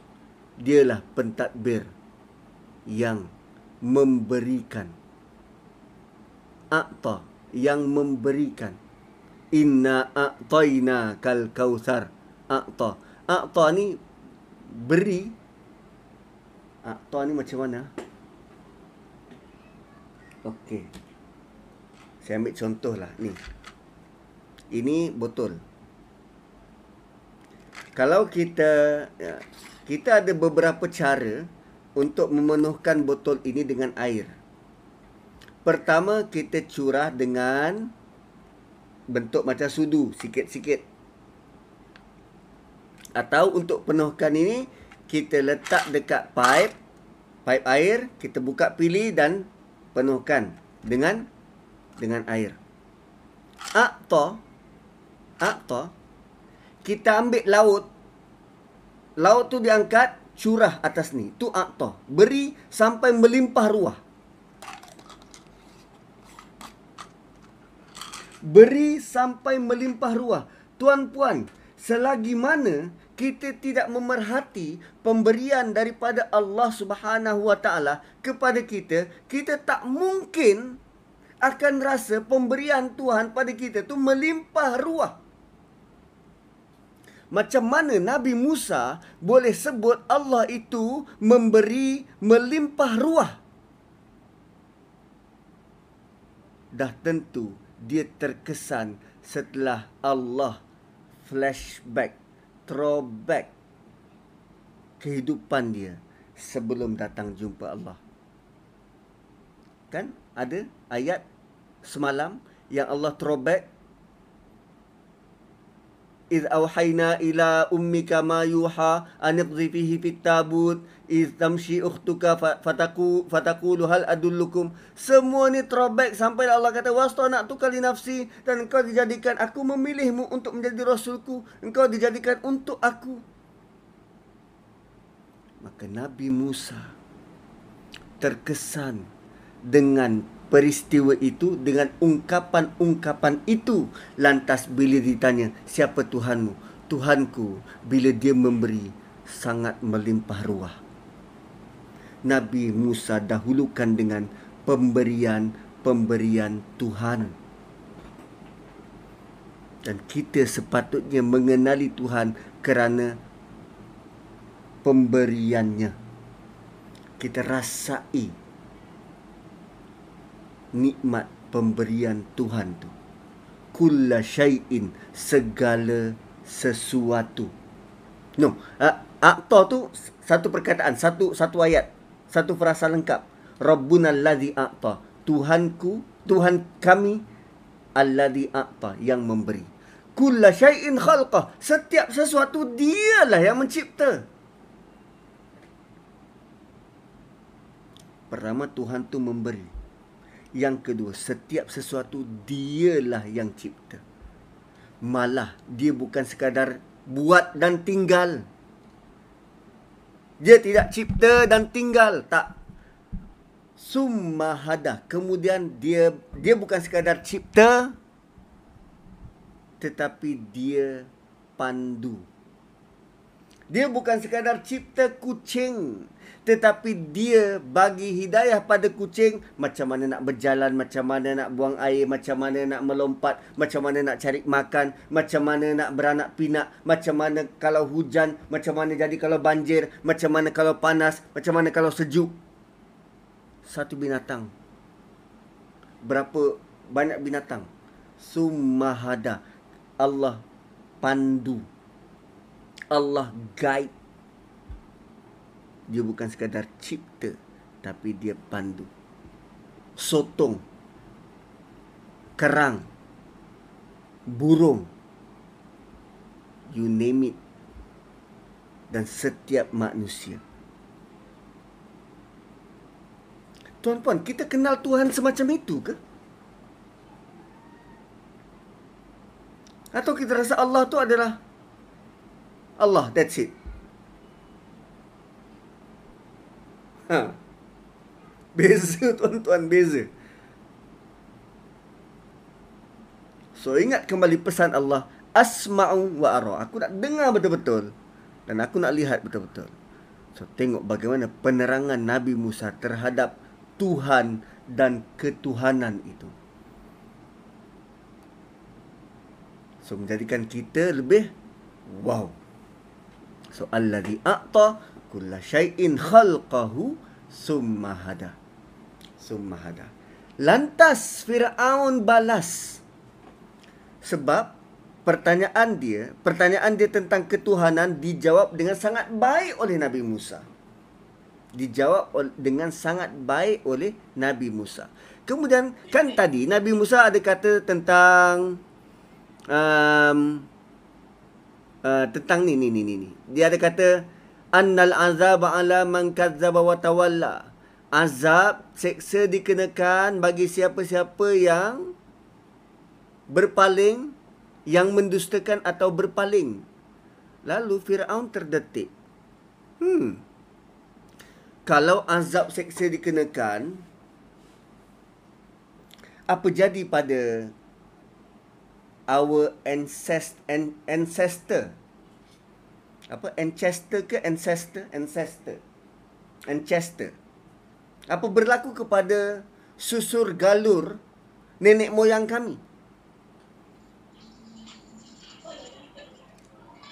dialah pentadbir yang memberikan a'ta yang memberikan inna a'taina kal kautsar a'ta. A'ta ni beri. A'ta ni macam mana? Okey. Saya ambil contohlah ni. Ini botol kalau kita ya, kita ada beberapa cara untuk memenuhkan botol ini dengan air. Pertama kita curah dengan bentuk macam sudu sikit-sikit. Atau untuk penuhkan ini kita letak dekat pipe pipe air, kita buka pilih dan penuhkan dengan dengan air. Aqta Aqta kita ambil laut laut tu diangkat curah atas ni tu aqta beri sampai melimpah ruah beri sampai melimpah ruah tuan puan selagi mana kita tidak memerhati pemberian daripada Allah Subhanahu Wa Taala kepada kita kita tak mungkin akan rasa pemberian Tuhan pada kita tu melimpah ruah macam mana Nabi Musa boleh sebut Allah itu memberi melimpah ruah? Dah tentu dia terkesan setelah Allah flashback, throwback kehidupan dia sebelum datang jumpa Allah. Kan ada ayat semalam yang Allah throwback إذ أوحينا إلى أمك ما يوحى أن اقذفيه في التابوت إذ تمشي أختك فتقول, فتقول هل أدلكم Semua ni throwback sampai Allah kata Wastu anak tu kali nafsi Dan engkau dijadikan Aku memilihmu untuk menjadi Rasulku Engkau dijadikan untuk aku Maka Nabi Musa Terkesan Dengan peristiwa itu dengan ungkapan-ungkapan itu. Lantas bila ditanya siapa Tuhanmu? Tuhanku bila dia memberi sangat melimpah ruah. Nabi Musa dahulukan dengan pemberian-pemberian Tuhan. Dan kita sepatutnya mengenali Tuhan kerana pemberiannya. Kita rasai nikmat pemberian Tuhan tu. Kulla syai'in segala sesuatu. No, akta tu satu perkataan, satu satu ayat, satu frasa lengkap. Rabbuna allazi a'ta. Tuhanku, Tuhan kami allazi a'ta yang memberi. Kulla syai'in khalqah. Setiap sesuatu dialah yang mencipta. Pertama Tuhan tu memberi. Yang kedua, setiap sesuatu dialah yang cipta. Malah dia bukan sekadar buat dan tinggal. Dia tidak cipta dan tinggal, tak. Summa hada. Kemudian dia dia bukan sekadar cipta tetapi dia pandu. Dia bukan sekadar cipta kucing tetapi dia bagi hidayah pada kucing macam mana nak berjalan, macam mana nak buang air, macam mana nak melompat, macam mana nak cari makan, macam mana nak beranak pinak, macam mana kalau hujan, macam mana jadi kalau banjir, macam mana kalau panas, macam mana kalau sejuk. Satu binatang. Berapa banyak binatang? Sumahada. Allah pandu. Allah guide dia bukan sekadar cipta tapi dia pandu sotong. Kerang. Burung. You name it. Dan setiap manusia. Tuan-puan, kita kenal Tuhan semacam itu ke? Atau kita rasa Allah tu adalah Allah, that's it. Ha. Beza (laughs) tuan-tuan, beza. So ingat kembali pesan Allah, asma'u wa ara. Aku nak dengar betul-betul dan aku nak lihat betul-betul. So tengok bagaimana penerangan Nabi Musa terhadap Tuhan dan ketuhanan itu. So menjadikan kita lebih wow. So alladhi a'ta kulla syai'in khalqahu summa hada. Summa hada. Lantas Firaun balas. Sebab pertanyaan dia, pertanyaan dia tentang ketuhanan dijawab dengan sangat baik oleh Nabi Musa. dijawab dengan sangat baik oleh Nabi Musa. Kemudian kan tadi Nabi Musa ada kata tentang um, uh, tentang ni ni ni ni. Dia ada kata annal azab ala man kadzdzaba wa tawalla. Azab seksa dikenakan bagi siapa-siapa yang berpaling yang mendustakan atau berpaling. Lalu Firaun terdetik. Hmm, kalau azab seksa dikenakan apa jadi pada our ancestor apa? Ancestor ke ancestor? Ancestor. Ancestor. Apa berlaku kepada susur galur nenek moyang kami?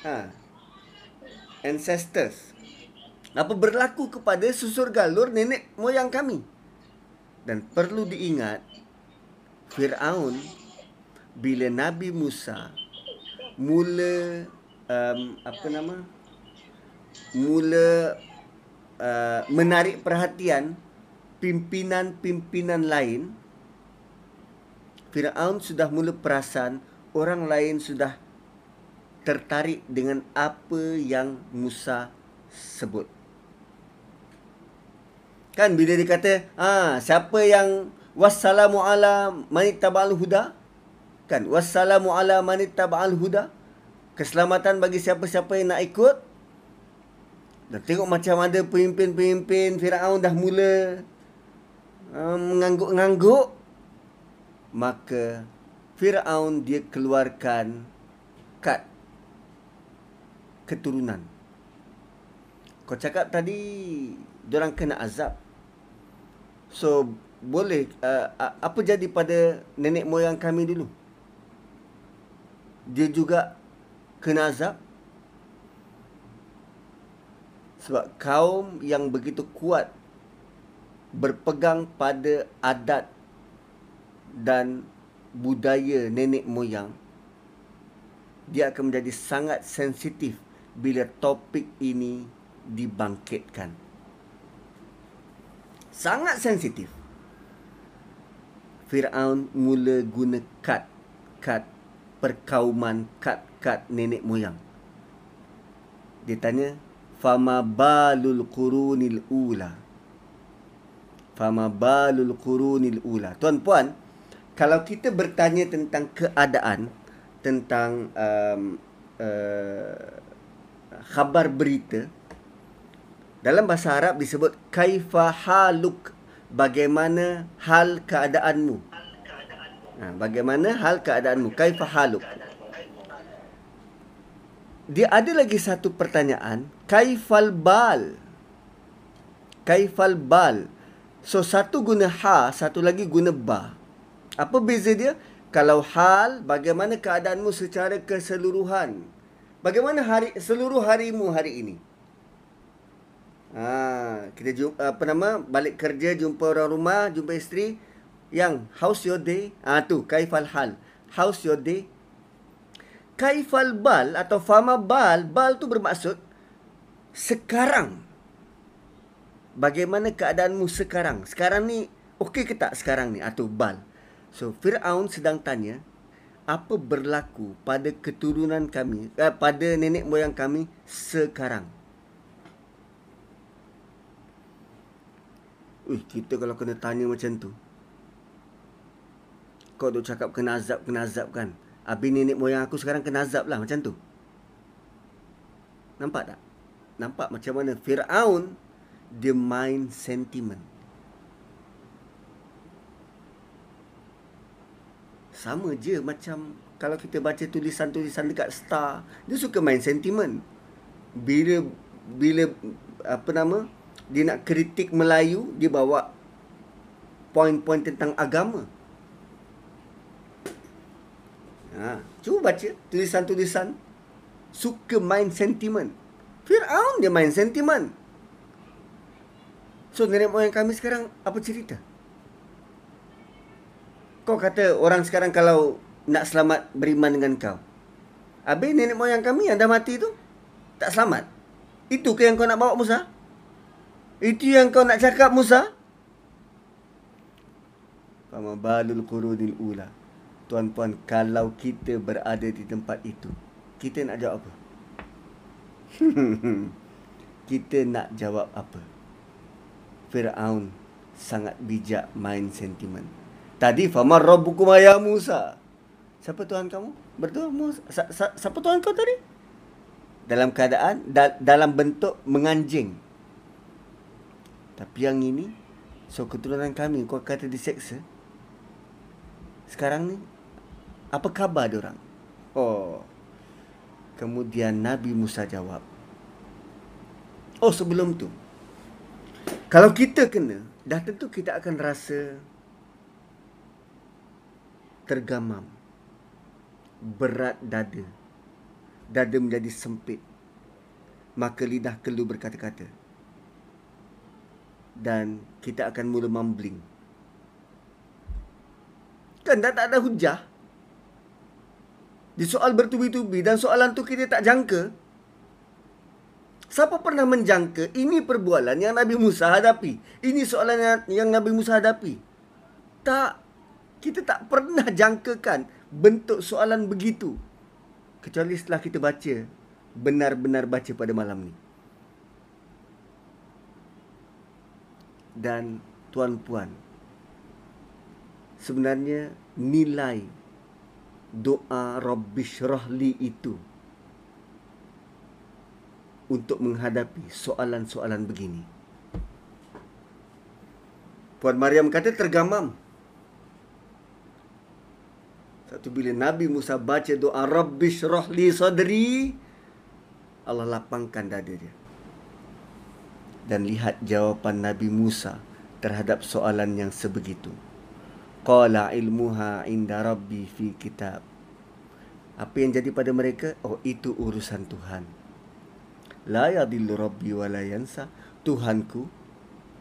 Ha. Ancestors. Apa berlaku kepada susur galur nenek moyang kami. Dan perlu diingat, Fir'aun bila Nabi Musa mula um, apa nama mula uh, menarik perhatian pimpinan-pimpinan lain Firaun sudah mula perasan orang lain sudah tertarik dengan apa yang Musa sebut Kan bila dia kata, ah siapa yang wassalamu ala manittaba'al huda? Kan wassalamu ala manittaba'al huda? Keselamatan bagi siapa-siapa yang nak ikut. Dan tengok macam ada pemimpin-pemimpin Firaun dah mula uh, mengangguk-ngangguk. Maka Firaun dia keluarkan kad keturunan. Kau cakap tadi orang kena azab. So boleh uh, apa jadi pada nenek moyang kami dulu? Dia juga kena azab. Sebab kaum yang begitu kuat berpegang pada adat dan budaya nenek moyang dia akan menjadi sangat sensitif bila topik ini dibangkitkan sangat sensitif. Firaun mula guna kad kad perkauman kad-kad nenek moyang. Dia tanya, "Fama balul qurunil ula?" Fama balul qurunil ula. Tuan-puan, kalau kita bertanya tentang keadaan tentang um, uh, khabar berita dalam bahasa Arab disebut kaifa haluk bagaimana hal keadaanmu ha, bagaimana hal keadaanmu kaifa haluk dia ada lagi satu pertanyaan. Kaifal bal. Kaifal bal. So satu guna ha satu lagi guna ba. Apa beza dia? Kalau hal bagaimana keadaanmu secara keseluruhan? Bagaimana hari seluruh harimu hari ini? Ha, kita jumpa apa nama? Balik kerja jumpa orang rumah jumpa isteri. Yang how's your day? Ah ha, tu kaifal hal. How's your day kaifal bal atau fama bal bal tu bermaksud sekarang bagaimana keadaanmu sekarang sekarang ni okey ke tak sekarang ni atau bal so firaun sedang tanya apa berlaku pada keturunan kami eh, pada nenek moyang kami sekarang Ui, kita kalau kena tanya macam tu. Kau tu cakap kena azab, kena azab kan. Abi nenek moyang aku sekarang kena azab lah macam tu. Nampak tak? Nampak macam mana Fir'aun dia main sentiment. Sama je macam kalau kita baca tulisan-tulisan dekat Star, dia suka main sentiment. Bila bila apa nama? dia nak kritik Melayu dia bawa poin-poin tentang agama ha, cuba baca tulisan-tulisan suka main sentimen Fir'aun dia main sentimen so nenek moyang kami sekarang apa cerita kau kata orang sekarang kalau nak selamat beriman dengan kau Habis nenek moyang kami yang dah mati tu Tak selamat Itu ke yang kau nak bawa Musa? Itu yang kau nak cakap Musa? Fama balul qurunil ula. Tuan-puan, kalau kita berada di tempat itu, kita nak jawab apa? (laughs) kita nak jawab apa? Fir'aun sangat bijak main sentimen. Tadi famar rabbukum ya Musa. Siapa Tuhan kamu? Bertuah Musa. Siapa Tuhan kau tadi? Dalam keadaan da- dalam bentuk menganjing. Tapi yang ini so keturunan kami kau kata diseksa. Sekarang ni apa khabar orang? Oh. Kemudian Nabi Musa jawab. Oh sebelum tu. Kalau kita kena, dah tentu kita akan rasa tergamam. Berat dada. Dada menjadi sempit. Maka lidah kelu berkata-kata. Dan kita akan mula mumbling. Kan dah tak ada hujah. Di soal bertubi-tubi dan soalan tu kita tak jangka. Siapa pernah menjangka ini perbualan yang Nabi Musa hadapi? Ini soalan yang, yang Nabi Musa hadapi. Tak. Kita tak pernah jangkakan bentuk soalan begitu. Kecuali setelah kita baca. Benar-benar baca pada malam ni. Dan tuan-puan. Sebenarnya nilai doa Rabbish Rahli itu untuk menghadapi soalan-soalan begini. Puan Maryam kata tergamam. Satu bila Nabi Musa baca doa Rabbish Rahli Sadri, Allah lapangkan dada dia. Dan lihat jawapan Nabi Musa terhadap soalan yang sebegitu. Qala ilmuha inda rabbi fi kitab. Apa yang jadi pada mereka? Oh, itu urusan Tuhan. La yadillu rabbi wa la yansa. Tuhanku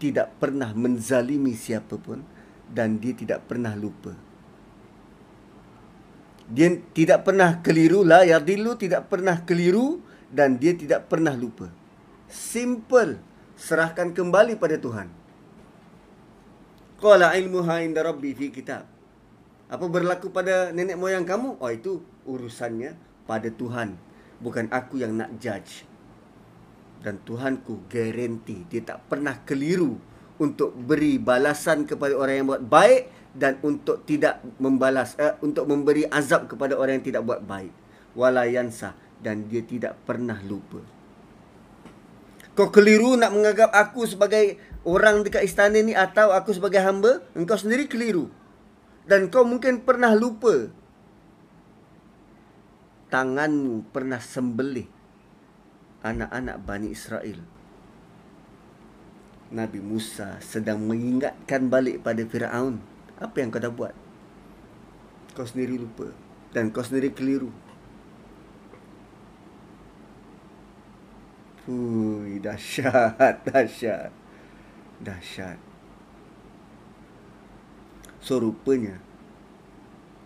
tidak pernah menzalimi siapapun dan dia tidak pernah lupa. Dia tidak pernah keliru, la yadillu tidak pernah keliru dan dia tidak pernah lupa. Simple. Serahkan kembali pada Tuhan. Qala ilmuha inda rabbi fi kitab. Apa berlaku pada nenek moyang kamu? Oh itu urusannya pada Tuhan. Bukan aku yang nak judge. Dan Tuhanku garanti dia tak pernah keliru untuk beri balasan kepada orang yang buat baik dan untuk tidak membalas eh, untuk memberi azab kepada orang yang tidak buat baik. Walayansa dan dia tidak pernah lupa. Kau keliru nak menganggap aku sebagai orang dekat istana ni atau aku sebagai hamba, engkau sendiri keliru. Dan kau mungkin pernah lupa. Tanganmu pernah sembelih anak-anak Bani Israel. Nabi Musa sedang mengingatkan balik pada Firaun. Apa yang kau dah buat? Kau sendiri lupa. Dan kau sendiri keliru. Hui, dahsyat, (laughs) dahsyat dahsyat. So rupanya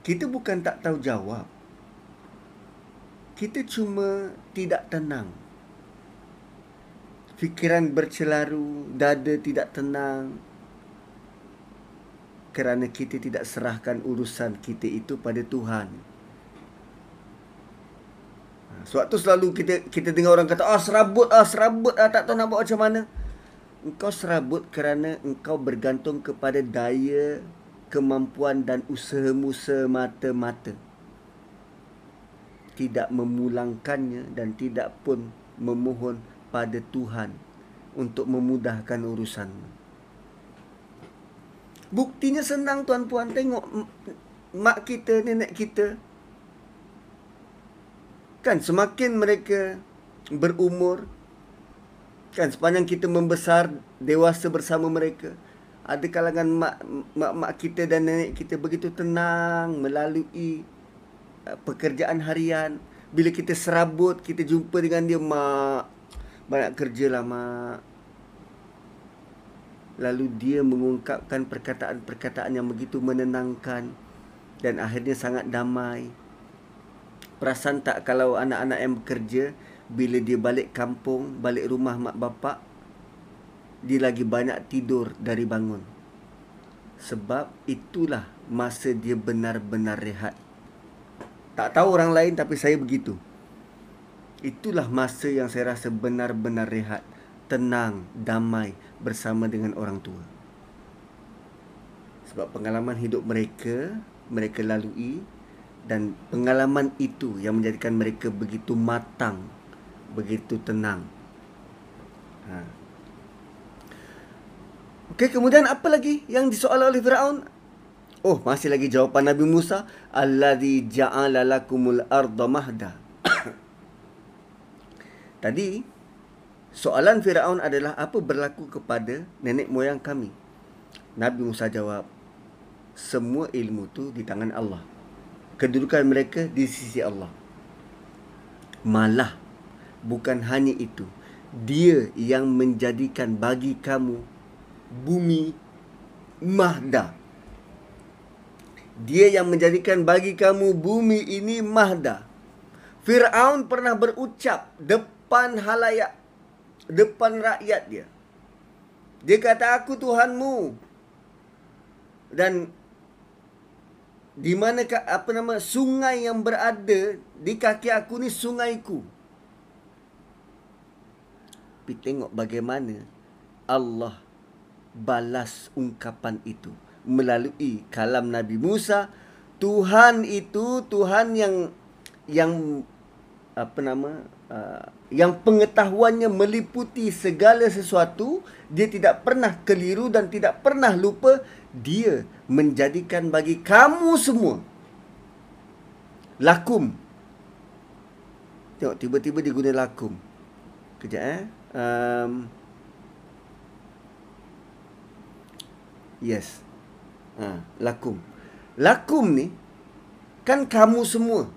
kita bukan tak tahu jawab. Kita cuma tidak tenang. Fikiran bercelaru, dada tidak tenang. Kerana kita tidak serahkan urusan kita itu pada Tuhan. Ha, Suatu selalu kita kita dengar orang kata, "Ah, oh, serabut ah, serabut ah, tak tahu nak buat macam mana." Engkau serabut kerana engkau bergantung kepada daya, kemampuan dan usahamu semata-mata. Tidak memulangkannya dan tidak pun memohon pada Tuhan untuk memudahkan urusanmu. Buktinya senang tuan-puan tengok mak kita, nenek kita. Kan semakin mereka berumur, kan sepanjang kita membesar dewasa bersama mereka ada kalangan mak mak, mak kita dan nenek kita begitu tenang melalui uh, pekerjaan harian. Bila kita serabut kita jumpa dengan dia mak banyak kerja lah mak. Lalu dia mengungkapkan perkataan-perkataan yang begitu menenangkan dan akhirnya sangat damai. Perasan tak kalau anak-anak yang bekerja bila dia balik kampung, balik rumah mak bapak, dia lagi banyak tidur dari bangun. Sebab itulah masa dia benar-benar rehat. Tak tahu orang lain tapi saya begitu. Itulah masa yang saya rasa benar-benar rehat, tenang, damai bersama dengan orang tua. Sebab pengalaman hidup mereka, mereka lalui dan pengalaman itu yang menjadikan mereka begitu matang, begitu tenang. Ha. Okey, kemudian apa lagi yang disoal oleh Firaun? Oh, masih lagi jawapan Nabi Musa, allazi ja'ala lakumul arda mahda. (coughs) Tadi soalan Firaun adalah apa berlaku kepada nenek moyang kami? Nabi Musa jawab, semua ilmu tu di tangan Allah. Kedudukan mereka di sisi Allah. Malah bukan hanya itu. Dia yang menjadikan bagi kamu bumi mahda. Dia yang menjadikan bagi kamu bumi ini mahda. Fir'aun pernah berucap depan halayak, depan rakyat dia. Dia kata, aku Tuhanmu. Dan di mana apa nama sungai yang berada di kaki aku ni sungaiku. Tapi tengok bagaimana Allah balas ungkapan itu. Melalui kalam Nabi Musa Tuhan itu Tuhan yang yang apa nama uh, yang pengetahuannya meliputi segala sesuatu dia tidak pernah keliru dan tidak pernah lupa dia menjadikan bagi kamu semua lakum. Tengok tiba-tiba dia guna lakum kejap eh um, Yes. Ha, lakum. Lakum ni kan kamu semua.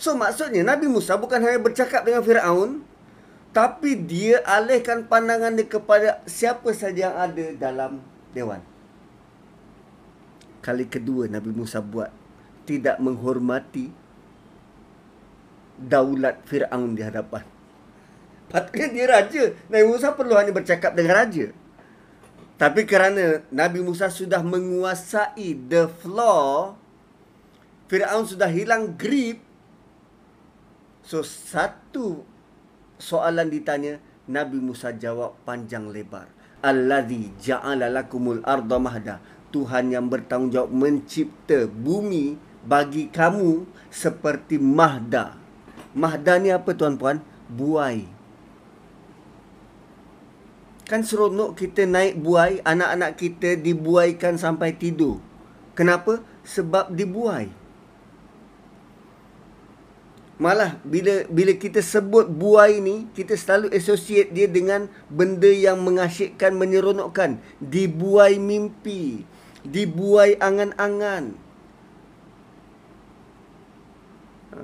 So maksudnya Nabi Musa bukan hanya bercakap dengan Firaun tapi dia alihkan pandangan dia kepada siapa saja yang ada dalam dewan. Kali kedua Nabi Musa buat tidak menghormati daulat Firaun di hadapan. Patutnya dia raja. Nabi Musa perlu hanya bercakap dengan raja. Tapi kerana Nabi Musa sudah menguasai the floor, Firaun sudah hilang grip. So satu soalan ditanya, Nabi Musa jawab panjang lebar. Allazi ja'ala lakumul arda mahda. Tuhan yang bertanggungjawab mencipta bumi bagi kamu seperti mahda. Mahda ni apa tuan-puan? Buai. Kan seronok kita naik buai, anak-anak kita dibuaikan sampai tidur. Kenapa? Sebab dibuai. Malah bila bila kita sebut buai ni, kita selalu associate dia dengan benda yang mengasyikkan, menyeronokkan. Dibuai mimpi, dibuai angan-angan. Ha.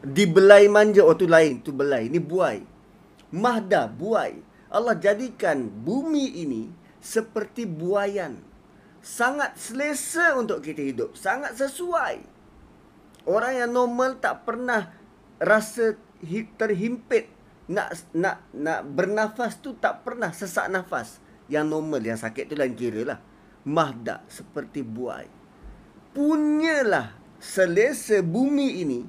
Dibelai manja, oh tu lain, tu belai. Ini buai. Mahda, buai. Allah jadikan bumi ini seperti buayan. Sangat selesa untuk kita hidup. Sangat sesuai. Orang yang normal tak pernah rasa terhimpit. Nak nak nak bernafas tu tak pernah sesak nafas. Yang normal, yang sakit tu lain kira lah. Mahdak seperti buai. Punyalah selesa bumi ini,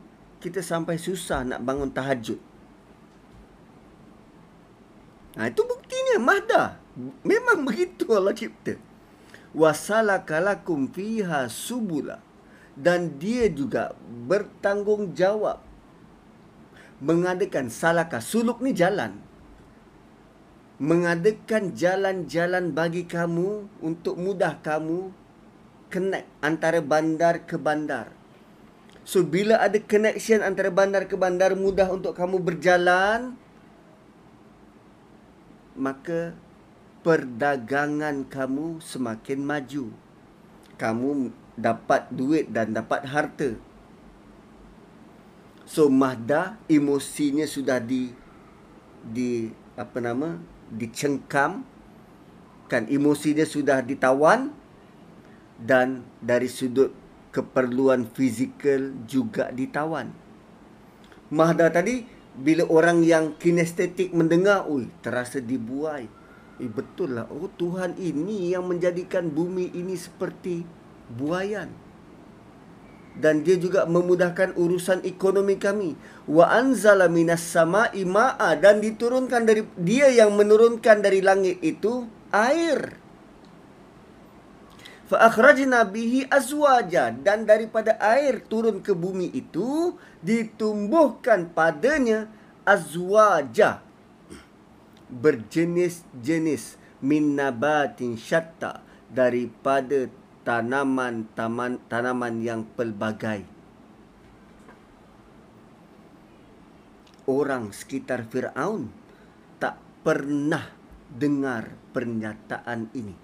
kita sampai susah nak bangun tahajud. Ha, itu buktinya mahda. Memang (laughs) begitu Allah cipta. Wasalakalakum fiha subula. Dan dia juga bertanggungjawab. Mengadakan salaka. Suluk ni jalan. Mengadakan jalan-jalan bagi kamu untuk mudah kamu connect antara bandar ke bandar. So bila ada connection antara bandar ke bandar mudah untuk kamu berjalan, maka perdagangan kamu semakin maju. Kamu dapat duit dan dapat harta. So mahda emosinya sudah di di apa nama? dicengkam kan emosinya sudah ditawan dan dari sudut keperluan fizikal juga ditawan. Mahda tadi bila orang yang kinestetik mendengar, ui, terasa dibuai. Eh betul lah. Oh Tuhan ini yang menjadikan bumi ini seperti buayan. Dan dia juga memudahkan urusan ekonomi kami. Wa anzala minas sama'i ma'a dan diturunkan dari dia yang menurunkan dari langit itu air. Fa akhrajna bihi azwaja dan daripada air turun ke bumi itu ditumbuhkan padanya azwaja berjenis-jenis min nabatin syatta daripada tanaman taman tanaman yang pelbagai. Orang sekitar Firaun tak pernah dengar pernyataan ini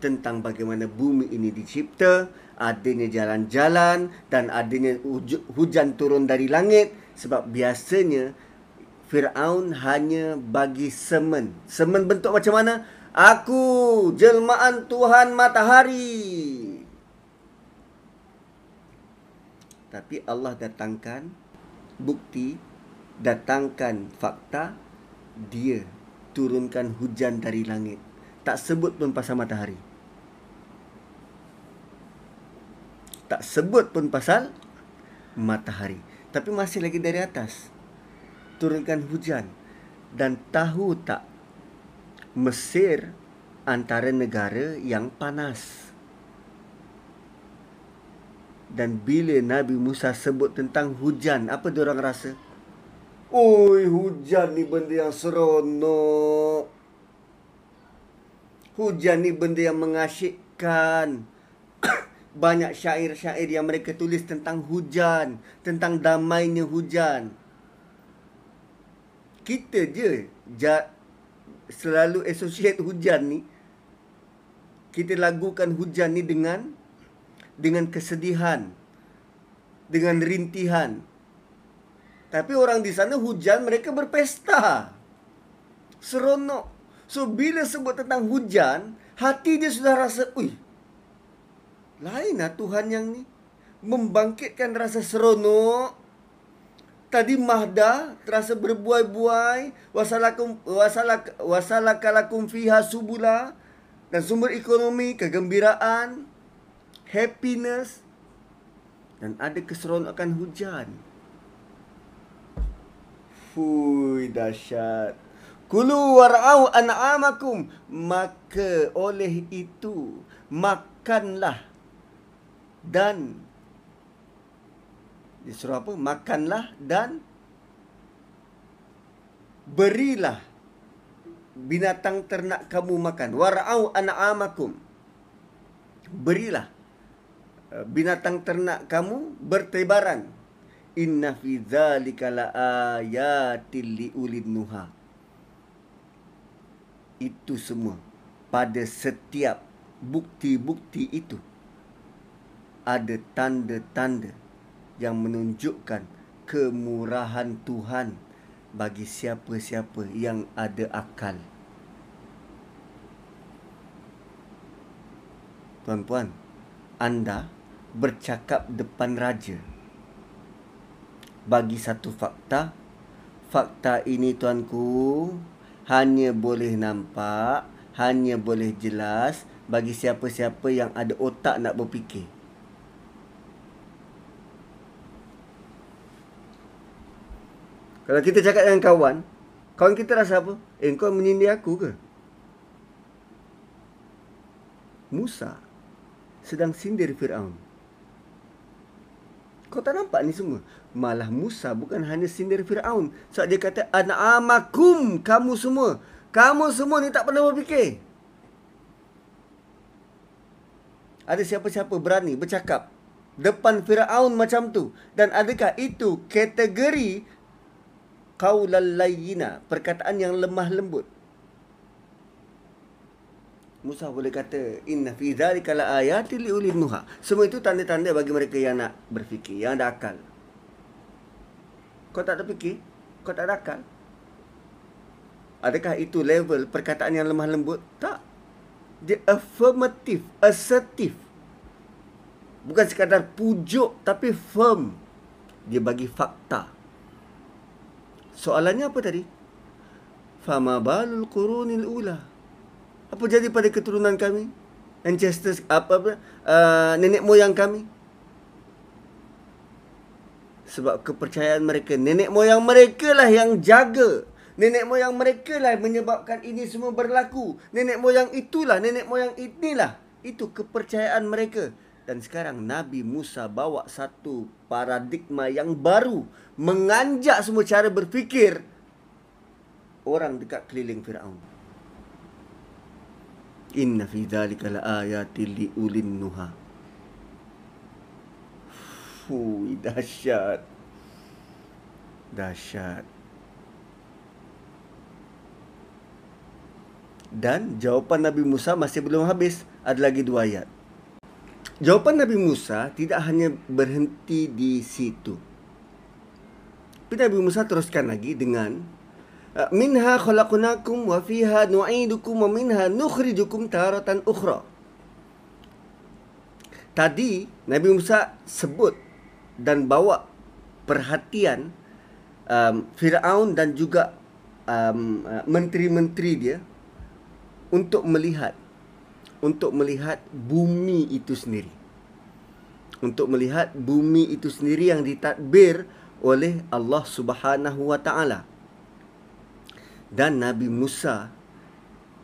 tentang bagaimana bumi ini dicipta, adanya jalan-jalan dan adanya hujan turun dari langit sebab biasanya Firaun hanya bagi semen. Semen bentuk macam mana? Aku jelmaan Tuhan matahari. Tapi Allah datangkan bukti, datangkan fakta, dia turunkan hujan dari langit. Tak sebut pun pasal matahari. Tak sebut pun pasal matahari. Tapi masih lagi dari atas. Turunkan hujan. Dan tahu tak Mesir antara negara yang panas? Dan bila Nabi Musa sebut tentang hujan apa orang rasa? Oi hujan ni benda yang seronok. Hujan ni benda yang mengasyikkan (coughs) banyak syair-syair yang mereka tulis tentang hujan tentang damainya hujan. Kita je ja, selalu associate hujan ni. Kita lagukan hujan ni dengan dengan kesedihan dengan rintihan. Tapi orang di sana hujan mereka berpesta. Seronok. So bila sebut tentang hujan hati dia sudah rasa ui lainlah Tuhan yang ni. Membangkitkan rasa seronok. Tadi mahda terasa berbuai-buai. Wasalakum wasalak wasalakalakum fiha subula. Dan sumber ekonomi kegembiraan happiness. Dan ada keseronokan hujan. Fui dahsyat. Kulu warau an'amakum. Maka oleh itu makanlah dan disuruh apa? Makanlah dan berilah binatang ternak kamu makan. Warau an'amakum. Berilah eh, binatang ternak kamu bertebaran. Inna fi dzalika laayatil liulil nuha. Itu semua pada setiap bukti-bukti itu ada tanda-tanda yang menunjukkan kemurahan Tuhan bagi siapa-siapa yang ada akal. Tuan-puan, anda bercakap depan raja bagi satu fakta. Fakta ini tuanku hanya boleh nampak, hanya boleh jelas bagi siapa-siapa yang ada otak nak berfikir. Kalau kita cakap dengan kawan, kawan kita rasa apa? Eh, kau menyindir aku ke? Musa sedang sindir Fir'aun. Kau tak nampak ni semua? Malah Musa bukan hanya sindir Fir'aun. Sebab dia kata, An'amakum kamu semua. Kamu semua ni tak pernah berfikir. Ada siapa-siapa berani bercakap depan Fir'aun macam tu? Dan adakah itu kategori qaulal layyina perkataan yang lemah lembut. Musa boleh kata inna fi dzalika laayatil liulil nuha. Semua itu tanda-tanda bagi mereka yang nak berfikir yang ada akal. Kau tak ada fikir kau tak ada akal. Adakah itu level perkataan yang lemah lembut? Tak. Dia affirmative assertive. Bukan sekadar pujuk tapi firm. Dia bagi fakta Soalannya apa tadi? fama balul qurunil ula. Apa jadi pada keturunan kami? Ancestors apa apa uh, nenek moyang kami? Sebab kepercayaan mereka nenek moyang mereka lah yang jaga. Nenek moyang mereka lah menyebabkan ini semua berlaku. Nenek moyang itulah nenek moyang inilah. Itu kepercayaan mereka dan sekarang Nabi Musa bawa satu paradigma yang baru menganjak semua cara berfikir orang dekat keliling Firaun Inna fi dhalika la ayatin li ulin nuha Fui, dahsyat. Dahsyat. Dan jawapan Nabi Musa masih belum habis. Ada lagi dua ayat. Jawapan Nabi Musa tidak hanya berhenti di situ. Tapi Nabi Musa teruskan lagi dengan ah, minha khalaqnakum wa fiha nu'idukum wa minha nukhrijukum taratan ukhra. Tadi Nabi Musa sebut dan bawa perhatian um, Firaun dan juga um, uh, menteri-menteri dia untuk melihat untuk melihat bumi itu sendiri. Untuk melihat bumi itu sendiri yang ditadbir oleh Allah Subhanahu wa taala. Dan Nabi Musa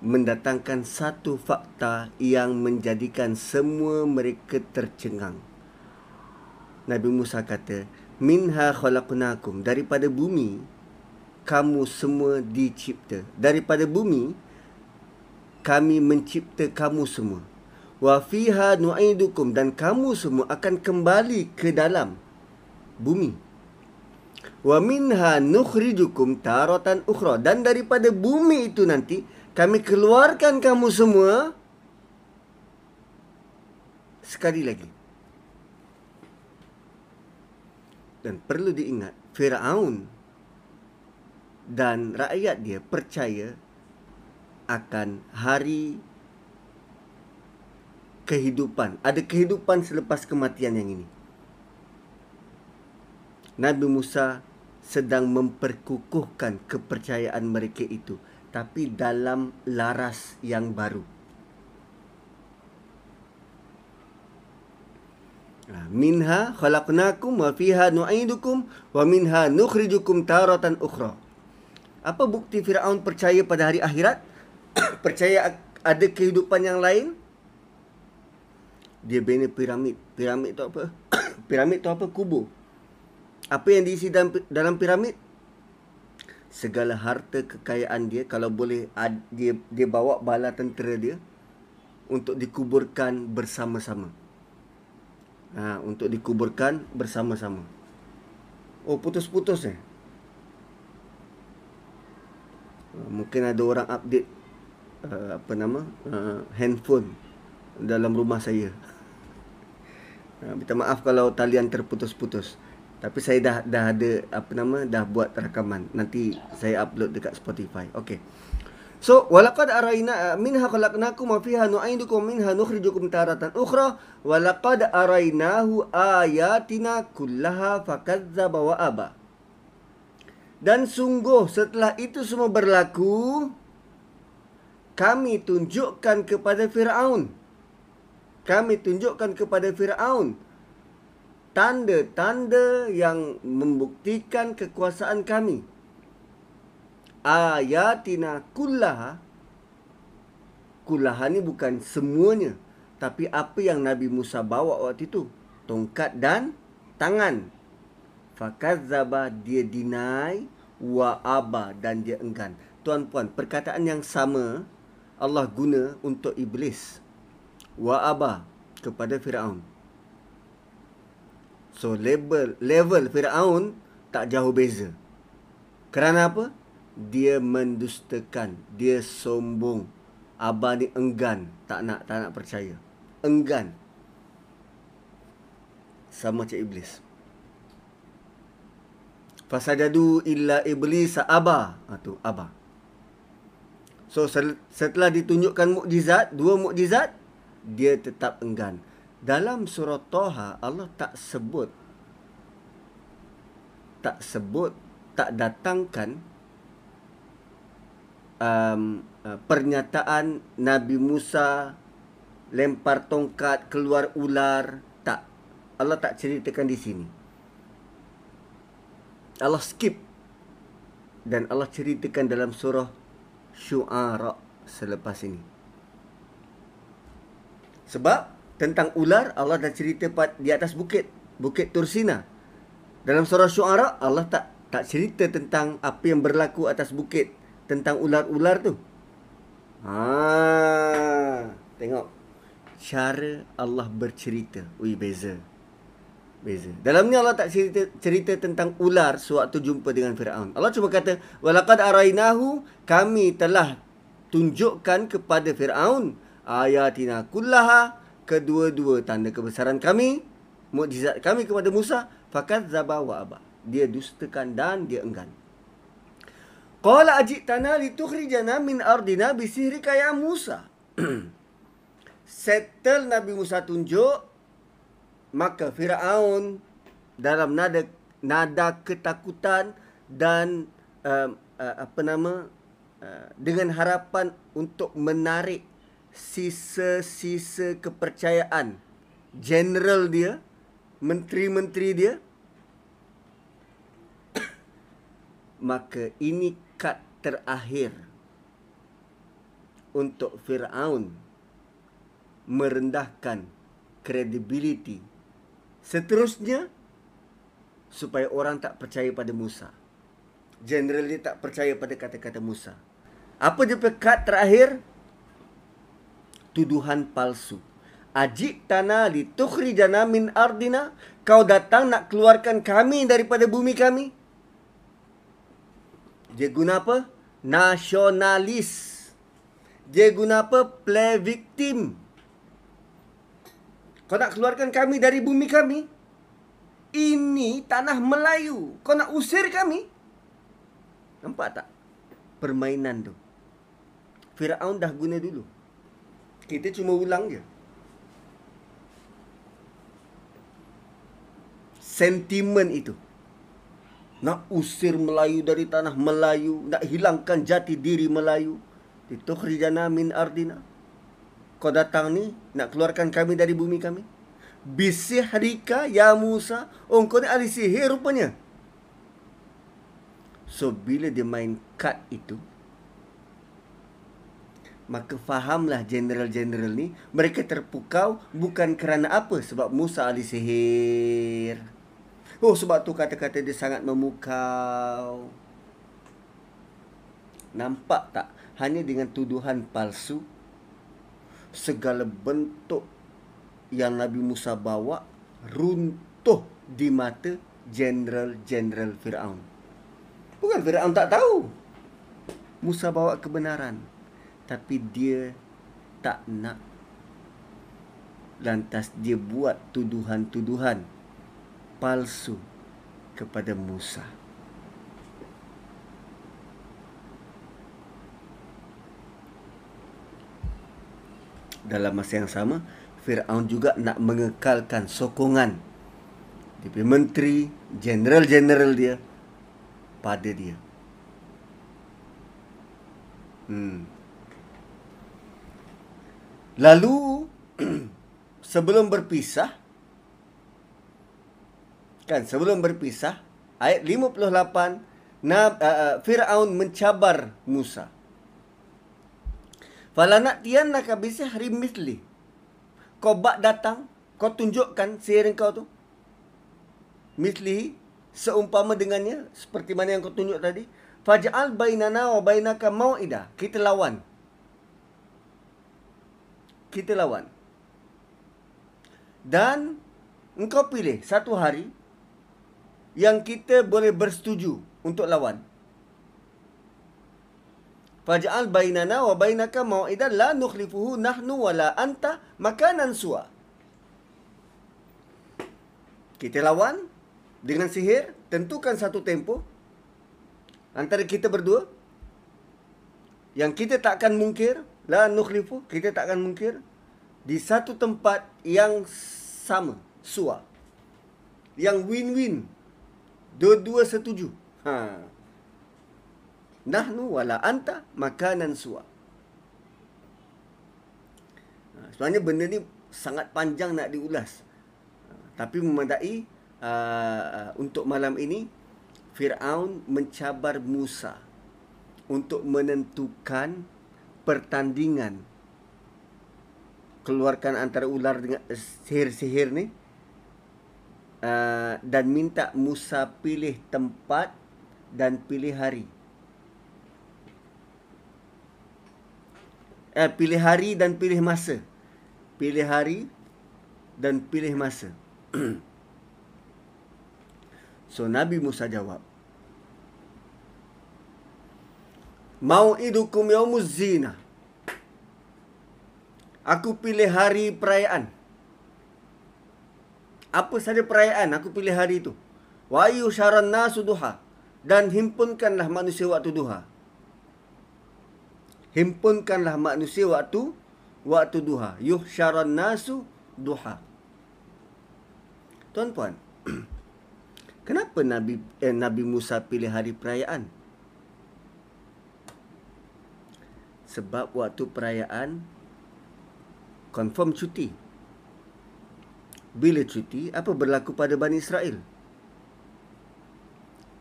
mendatangkan satu fakta yang menjadikan semua mereka tercengang. Nabi Musa kata, "Minha khalaqnakum. Daripada bumi kamu semua dicipta. Daripada bumi kami mencipta kamu semua. Wa fiha nu'idukum dan kamu semua akan kembali ke dalam bumi. Wa minha nukhrijukum taratan ukhra dan daripada bumi itu nanti kami keluarkan kamu semua sekali lagi. Dan perlu diingat, Firaun dan rakyat dia percaya akan hari kehidupan. Ada kehidupan selepas kematian yang ini. Nabi Musa sedang memperkukuhkan kepercayaan mereka itu. Tapi dalam laras yang baru. Ha, minha khalaqnakum wa fiha nu'idukum wa minha nukhrijukum taratan ukhra. Apa bukti Firaun percaya pada hari akhirat? (coughs) percaya ada kehidupan yang lain? Dia bina piramid. Piramid tu apa? (coughs) piramid tu apa? Kubur. Apa yang diisi dalam, dalam piramid? Segala harta kekayaan dia kalau boleh dia dia bawa bala tentera dia untuk dikuburkan bersama-sama ha, untuk dikuburkan bersama-sama. Oh, putus-putus eh? Ha, mungkin ada orang update uh, apa nama uh, handphone dalam rumah saya. Uh, minta maaf kalau talian terputus-putus. Tapi saya dah dah ada apa nama dah buat rakaman. Nanti saya upload dekat Spotify. Okey. So, walaqad araina minha khalaqnakum wa fiha nu'idukum minha nukhrijukum taratan ukhra walaqad arainahu ayatina kullaha fakadzdzaba wa aba. Dan sungguh setelah itu semua berlaku kami tunjukkan kepada Firaun. Kami tunjukkan kepada Firaun. Tanda-tanda yang membuktikan kekuasaan kami. Ayatina kullaha. Kullaha ni bukan semuanya tapi apa yang Nabi Musa bawa waktu itu? Tongkat dan tangan. Fakadzaba dia deny wa aba dan dia enggan. Tuan-puan perkataan yang sama Allah guna untuk iblis wa aba kepada Firaun so level level Firaun tak jauh beza kerana apa dia mendustakan, dia sombong. Abah ni enggan, tak nak tak nak percaya. Enggan. Sama macam iblis. Fasajadu illa iblis aba. Ha tu, aba. So setelah ditunjukkan mukjizat, dua mukjizat, dia tetap enggan. Dalam surah Toha Allah tak sebut tak sebut tak datangkan um, uh, pernyataan Nabi Musa lempar tongkat keluar ular tak. Allah tak ceritakan di sini. Allah skip. Dan Allah ceritakan dalam surah Syu'ara selepas ini sebab tentang ular Allah dah cerita di atas bukit bukit Tursina dalam surah Syu'ara Allah tak tak cerita tentang apa yang berlaku atas bukit tentang ular-ular tu. Ha, tengok cara Allah bercerita. Ui beza. Beza. Dalam ni Allah tak cerita cerita tentang ular sewaktu jumpa dengan Firaun. Allah cuma kata walaqad arainahu kami telah tunjukkan kepada Firaun ayatina kullaha kedua-dua tanda kebesaran kami mukjizat kami kepada Musa fakat zabawa aba. Dia dustakan dan dia enggan. Qala ajitana litukhrijana min ardina bisihrika ya Musa. (clears throat) Settle Nabi Musa tunjuk maka Firaun dalam nada nada ketakutan dan uh, uh, apa nama uh, dengan harapan untuk menarik sisa-sisa kepercayaan general dia menteri-menteri dia (coughs) maka ini kad terakhir untuk Firaun merendahkan kredibiliti seterusnya supaya orang tak percaya pada Musa. General dia tak percaya pada kata-kata Musa. Apa dia kad terakhir? Tuduhan palsu. Ajik tanah li tukhrijana min ardina. Kau datang nak keluarkan kami daripada bumi kami. Dia guna apa? Nasionalis. Dia guna apa? Play victim. Kau nak keluarkan kami dari bumi kami? Ini tanah Melayu. Kau nak usir kami? Nampak tak? Permainan tu. Fir'aun dah guna dulu. Kita cuma ulang je. Sentimen itu. Nak usir Melayu dari tanah Melayu. Nak hilangkan jati diri Melayu. Ditukhrijana min ardina. Kau datang ni nak keluarkan kami dari bumi kami. Bisihrika ya Musa. Oh kau ni ahli sihir rupanya. So bila dia main kad itu. Maka fahamlah general-general ni. Mereka terpukau bukan kerana apa. Sebab Musa ahli sihir. Oh sebab tu kata-kata dia sangat memukau. Nampak tak? Hanya dengan tuduhan palsu segala bentuk yang Nabi Musa bawa runtuh di mata general-general Firaun. Bukan Firaun tak tahu. Musa bawa kebenaran. Tapi dia tak nak. Lantas dia buat tuduhan-tuduhan palsu kepada Musa. Dalam masa yang sama, Firaun juga nak mengekalkan sokongan di menteri, general-general dia pada dia. Hmm. Lalu (clears throat) sebelum berpisah, kan sebelum berpisah ayat 58 Nab, uh, uh, Firaun mencabar Musa. Falana tian nak habis hari misli. Kau bak datang, kau tunjukkan sihir kau tu. Misli seumpama dengannya seperti mana yang kau tunjuk tadi. Faj'al bainana wa bainaka mau'ida. Kita lawan. Kita lawan. Dan engkau pilih satu hari yang kita boleh bersetuju untuk lawan. Faj'al bainana wa bainaka mau'idan la nukhlifuhu nahnu wa la anta makanan suwa. Kita lawan dengan sihir, tentukan satu tempo antara kita berdua. Yang kita takkan mungkir, la nukhlifu, kita takkan mungkir di satu tempat yang sama, suwa. Yang win-win Dua-dua setuju. Ha. Nahnu wala anta makanan suwa. Ha, sebenarnya benda ni sangat panjang nak diulas. Ha, tapi memadai uh, untuk malam ini Firaun mencabar Musa untuk menentukan pertandingan keluarkan antara ular dengan sihir-sihir ni uh, dan minta Musa pilih tempat dan pilih hari. Eh, pilih hari dan pilih masa. Pilih hari dan pilih masa. (clears throat) so Nabi Musa jawab. Mau idukum yaumuz zinah. Aku pilih hari perayaan. Apa saja perayaan, aku pilih hari itu. Wa yusharan nasu duha. Dan himpunkanlah manusia waktu duha. Himpunkanlah manusia waktu waktu duha. Yuhsharan nasu duha. Tuan-puan, (clears throat) kenapa Nabi eh, Nabi Musa pilih hari perayaan? Sebab waktu perayaan confirm cuti. Bila cuti, apa berlaku pada Bani Israel?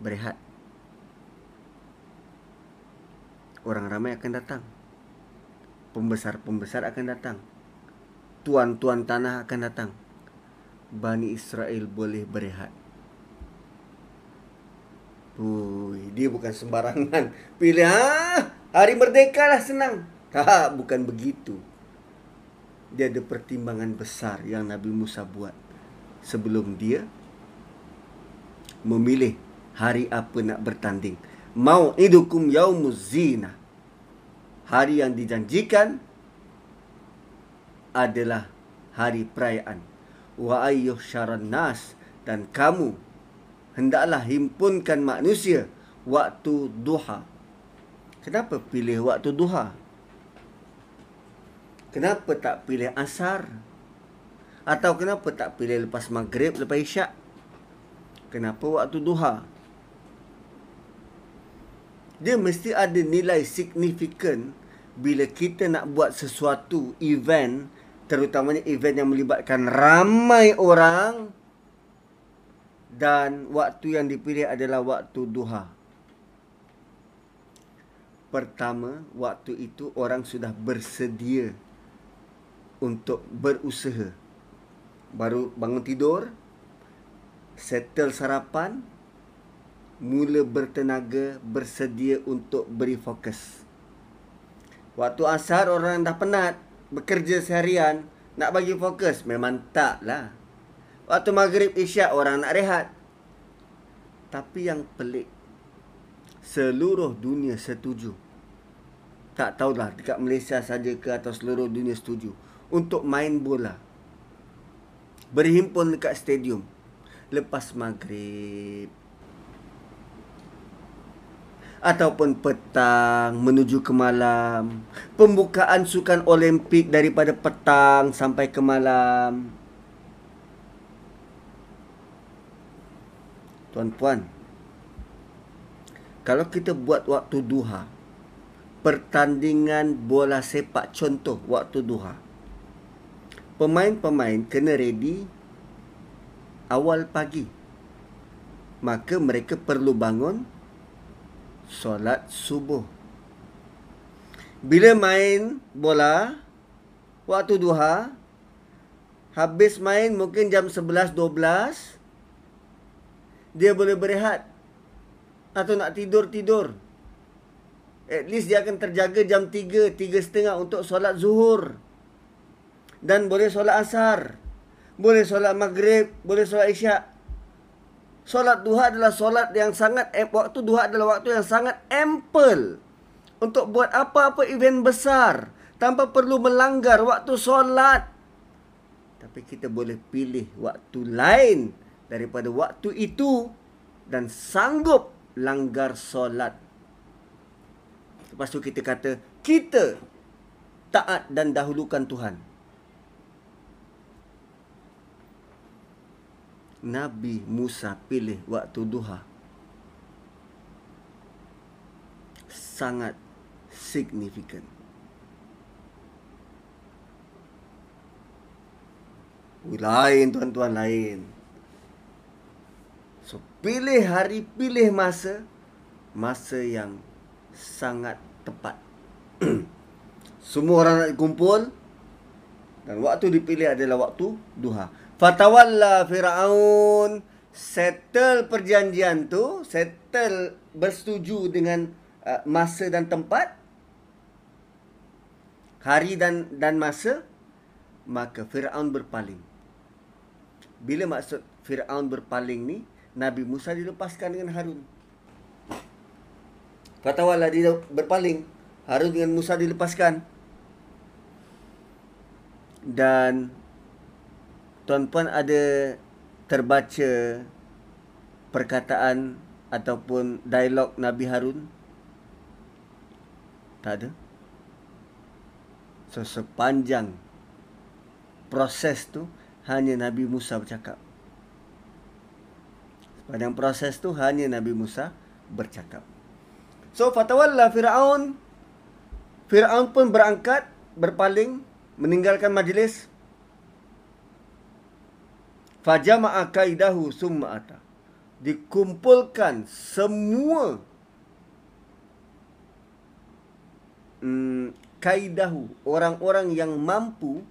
Berehat. Orang ramai akan datang. Pembesar-pembesar akan datang. Tuan-tuan tanah akan datang. Bani Israel boleh berehat. Ui, dia bukan sembarangan. (laughs) Pilih, ha? Hari merdeka lah senang. Ha, bukan begitu dia ada pertimbangan besar yang Nabi Musa buat sebelum dia memilih hari apa nak bertanding. Mau idukum yaumuz zina. Hari yang dijanjikan adalah hari perayaan. Wa ayyuh syaran nas dan kamu hendaklah himpunkan manusia waktu duha. Kenapa pilih waktu duha? Kenapa tak pilih asar? Atau kenapa tak pilih lepas maghrib, lepas isyak? Kenapa waktu duha? Dia mesti ada nilai signifikan bila kita nak buat sesuatu event, terutamanya event yang melibatkan ramai orang dan waktu yang dipilih adalah waktu duha. Pertama, waktu itu orang sudah bersedia untuk berusaha. Baru bangun tidur, settle sarapan, mula bertenaga, bersedia untuk beri fokus. Waktu asar orang dah penat, bekerja seharian, nak bagi fokus, memang taklah. Waktu maghrib isyak orang nak rehat. Tapi yang pelik, seluruh dunia setuju. Tak tahulah dekat Malaysia saja ke atau seluruh dunia setuju untuk main bola. Berhimpun dekat stadium lepas maghrib. Ataupun petang menuju ke malam. Pembukaan sukan Olimpik daripada petang sampai ke malam. Tuan-puan, kalau kita buat waktu duha, pertandingan bola sepak contoh waktu duha, pemain-pemain kena ready awal pagi. Maka mereka perlu bangun solat subuh. Bila main bola waktu duha habis main mungkin jam 11 12 dia boleh berehat atau nak tidur-tidur. At least dia akan terjaga jam 3 3.30 untuk solat zuhur dan boleh solat asar. Boleh solat maghrib, boleh solat isyak. Solat duha adalah solat yang sangat waktu duha adalah waktu yang sangat ample untuk buat apa-apa event besar tanpa perlu melanggar waktu solat. Tapi kita boleh pilih waktu lain daripada waktu itu dan sanggup langgar solat. Lepas tu kita kata kita taat dan dahulukan Tuhan. Nabi Musa pilih waktu duha. sangat signifikan. Lain tuan-tuan lain. So pilih hari, pilih masa, masa yang sangat tepat. (clears throat) Semua orang nak kumpul dan waktu dipilih adalah waktu duha. Fatawalla Fir'aun settle perjanjian tu, settle bersetuju dengan uh, masa dan tempat hari dan dan masa maka Firaun berpaling. Bila maksud Firaun berpaling ni Nabi Musa dilepaskan dengan Harun. Fatawalla dia berpaling. Harun dengan Musa dilepaskan. Dan tuan-puan ada terbaca perkataan ataupun dialog Nabi Harun? Tak ada. So, sepanjang proses tu hanya Nabi Musa bercakap. Sepanjang proses tu hanya Nabi Musa bercakap. So fatawalla Firaun Firaun pun berangkat berpaling meninggalkan majlis Fajama'a kaidahu summa ata. Dikumpulkan semua hmm, kaidahu orang-orang yang mampu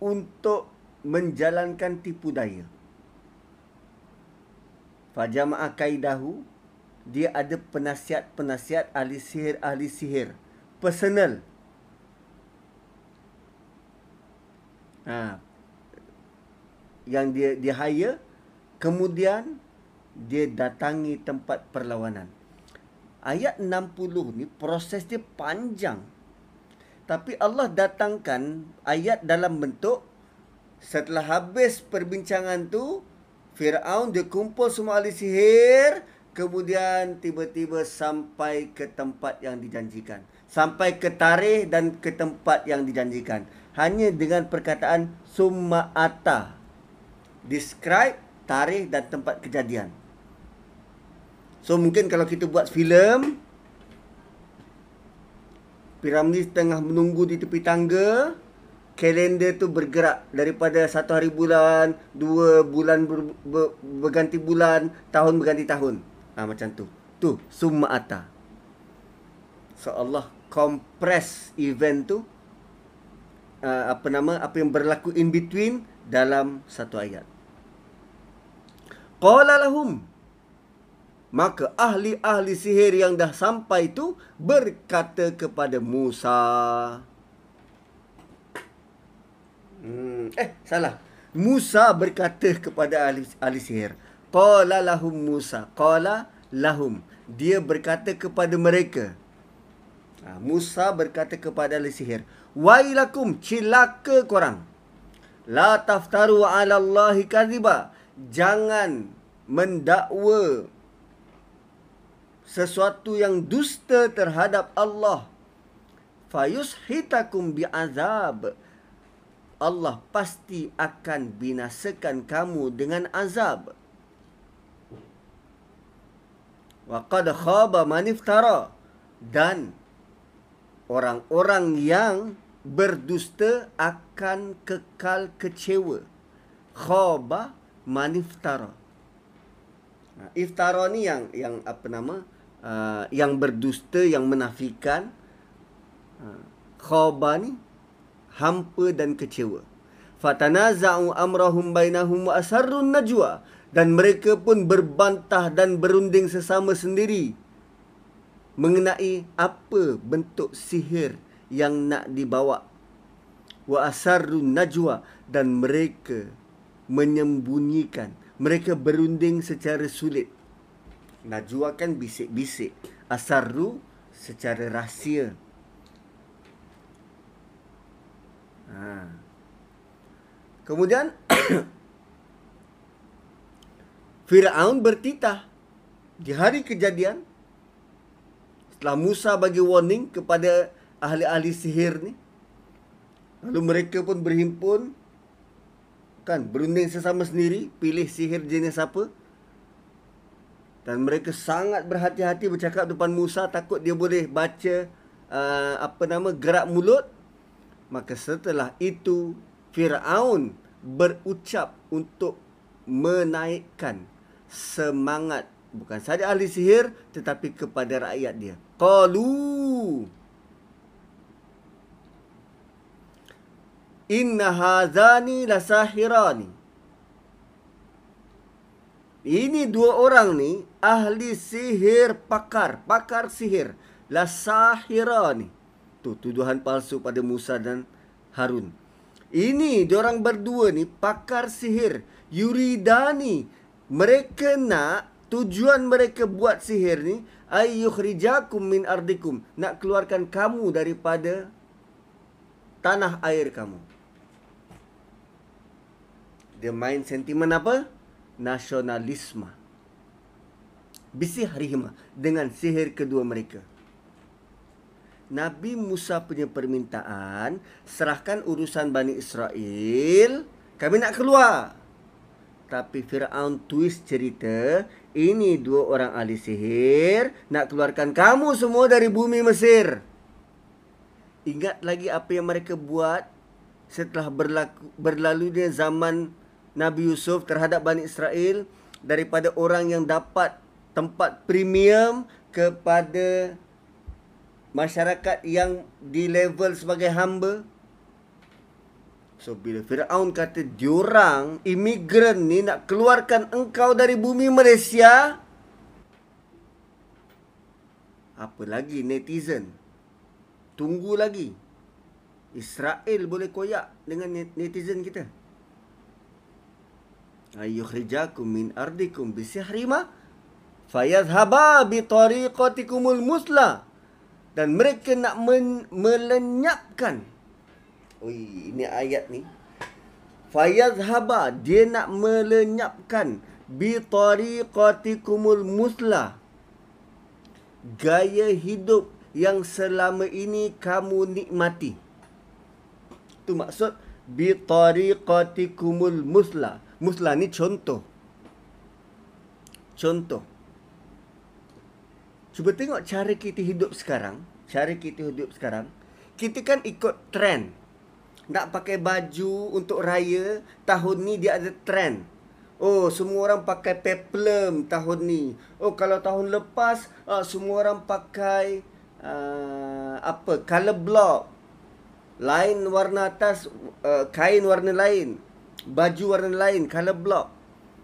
untuk menjalankan tipu daya. Fajama'a kaidahu dia ada penasihat-penasihat ahli sihir ahli sihir personal. Ha, yang dia dia hire kemudian dia datangi tempat perlawanan. Ayat 60 ni proses dia panjang. Tapi Allah datangkan ayat dalam bentuk setelah habis perbincangan tu Firaun dia kumpul semua ahli sihir kemudian tiba-tiba sampai ke tempat yang dijanjikan sampai ke tarikh dan ke tempat yang dijanjikan hanya dengan perkataan summa ata describe tarikh dan tempat kejadian. So mungkin kalau kita buat filem Piramli tengah menunggu di tepi tangga Kalender tu bergerak daripada satu hari bulan Dua bulan ber, ber, berganti bulan Tahun berganti tahun. Ha, Macam tu. Tu Summa Ata. So Allah compress event tu uh, Apa nama Apa yang berlaku in between Dalam satu ayat Qala lahum Maka ahli-ahli sihir yang dah sampai tu berkata kepada Musa. Hmm, eh, salah. Musa berkata kepada ahli, ahli sihir. Qala lahum Musa. Qala lahum. Dia berkata kepada mereka. Ha, Musa berkata kepada ahli sihir. Wailakum, cilaka korang. La taftaru ala Allahi kadhiba jangan mendakwa sesuatu yang dusta terhadap Allah. Fayushitakum bi'azab. Allah pasti akan binasakan kamu dengan azab. Wa qad khaba man iftara. Dan orang-orang yang berdusta akan kekal kecewa. Khaba maniftara. Ha, iftara ni yang yang apa nama? Uh, yang berdusta, yang menafikan. Uh, khaba ni hampa dan kecewa. Fatanaza'u amrahum bainahum wa asarrun najwa dan mereka pun berbantah dan berunding sesama sendiri mengenai apa bentuk sihir yang nak dibawa wa asarrun najwa dan mereka menyembunyikan. Mereka berunding secara sulit. Najwa kan bisik-bisik. Asarru secara rahsia. Ha. Kemudian (coughs) Fir'aun bertitah di hari kejadian setelah Musa bagi warning kepada ahli-ahli sihir ni lalu mereka pun berhimpun kan berunding sesama sendiri pilih sihir jenis apa Dan mereka sangat berhati-hati bercakap depan Musa takut dia boleh baca uh, apa nama gerak mulut. Maka setelah itu Firaun berucap untuk menaikkan semangat bukan saja ahli sihir tetapi kepada rakyat dia. Qalu Inna hazani lasahirani. Ini dua orang ni ahli sihir pakar, pakar sihir. Lasahirani. Tu tuduhan palsu pada Musa dan Harun. Ini orang berdua ni pakar sihir. Yuridani. Mereka nak tujuan mereka buat sihir ni ayyukhrijakum min ardikum. Nak keluarkan kamu daripada tanah air kamu. Dia main sentimen apa? Nasionalisme. Bisih rihma dengan sihir kedua mereka. Nabi Musa punya permintaan serahkan urusan Bani Israel kami nak keluar tapi Firaun twist cerita ini dua orang ahli sihir nak keluarkan kamu semua dari bumi Mesir ingat lagi apa yang mereka buat setelah berlaku, berlalu dia zaman Nabi Yusuf terhadap Bani Israel daripada orang yang dapat tempat premium kepada masyarakat yang di level sebagai hamba. So bila Firaun kata diorang imigran ni nak keluarkan engkau dari bumi Malaysia apa lagi netizen? Tunggu lagi. Israel boleh koyak dengan netizen kita ayyukhrijakum min ardikum bisihrima fayadhhaba bi tariqatikumul musla. Dan mereka nak men- melenyapkan. Ui, ini ayat ni. Fayadhhaba dia nak melenyapkan bi tariqatikumul musla. Gaya hidup yang selama ini kamu nikmati. Tu maksud bi tariqatikumul musla musla ni contoh contoh Cuba tengok cara kita hidup sekarang. Cara kita hidup sekarang. Kita kan ikut trend. Nak pakai baju untuk raya. Tahun ni dia ada trend. Oh, semua orang pakai peplum tahun ni. Oh, kalau tahun lepas, uh, semua orang pakai uh, apa? Color block. Lain warna atas, uh, kain warna lain. Baju warna lain, color block.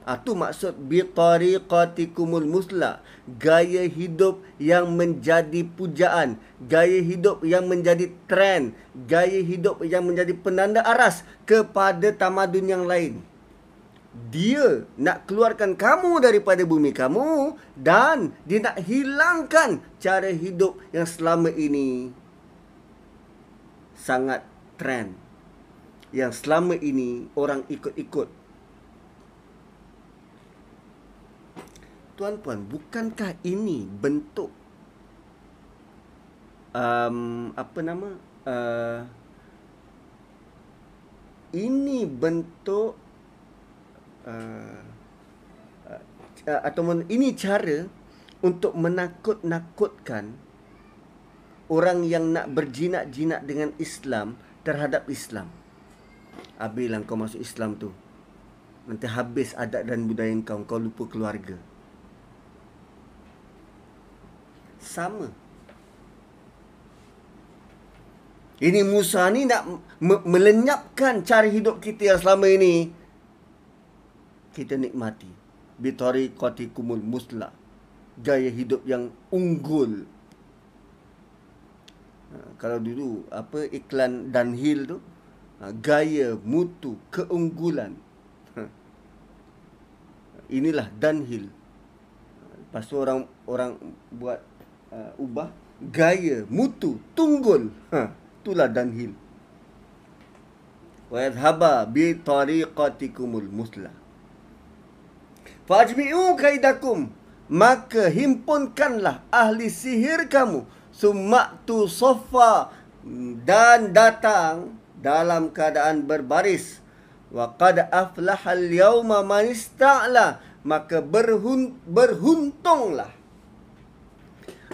Ah tu maksud bi tariqatikumul musla, gaya hidup yang menjadi pujaan, gaya hidup yang menjadi trend, gaya hidup yang menjadi penanda aras kepada tamadun yang lain. Dia nak keluarkan kamu daripada bumi kamu dan dia nak hilangkan cara hidup yang selama ini sangat trend. Yang selama ini orang ikut-ikut tuan-tuan, bukankah ini bentuk um, apa nama? Uh, ini bentuk uh, uh, atau ini cara untuk menakut-nakutkan orang yang nak berjinak-jinak dengan Islam terhadap Islam. Abilah kau masuk Islam tu. Nanti habis adat dan budaya kau, kau lupa keluarga sama. Ini Musa ni nak me- melenyapkan cara hidup kita yang selama ini kita nikmati. Bitori koti kumul musla. Gaya hidup yang unggul. Ha, kalau dulu apa iklan Dunhill tu gaya mutu keunggulan. Ha. Inilah Dunhill. Lepas tu orang orang buat uh, ubah. Gaya mutu tunggul. Ha itulah danhil wa yadhhaba bi tariqatikumul musla. Fajmi'u kaidakum. Maka himpunkanlah ahli sihir kamu. Summa tu sofa. Dan datang dalam keadaan berbaris. Wa qad aflaha al-yawma man ista'la maka berhun, berhuntunglah.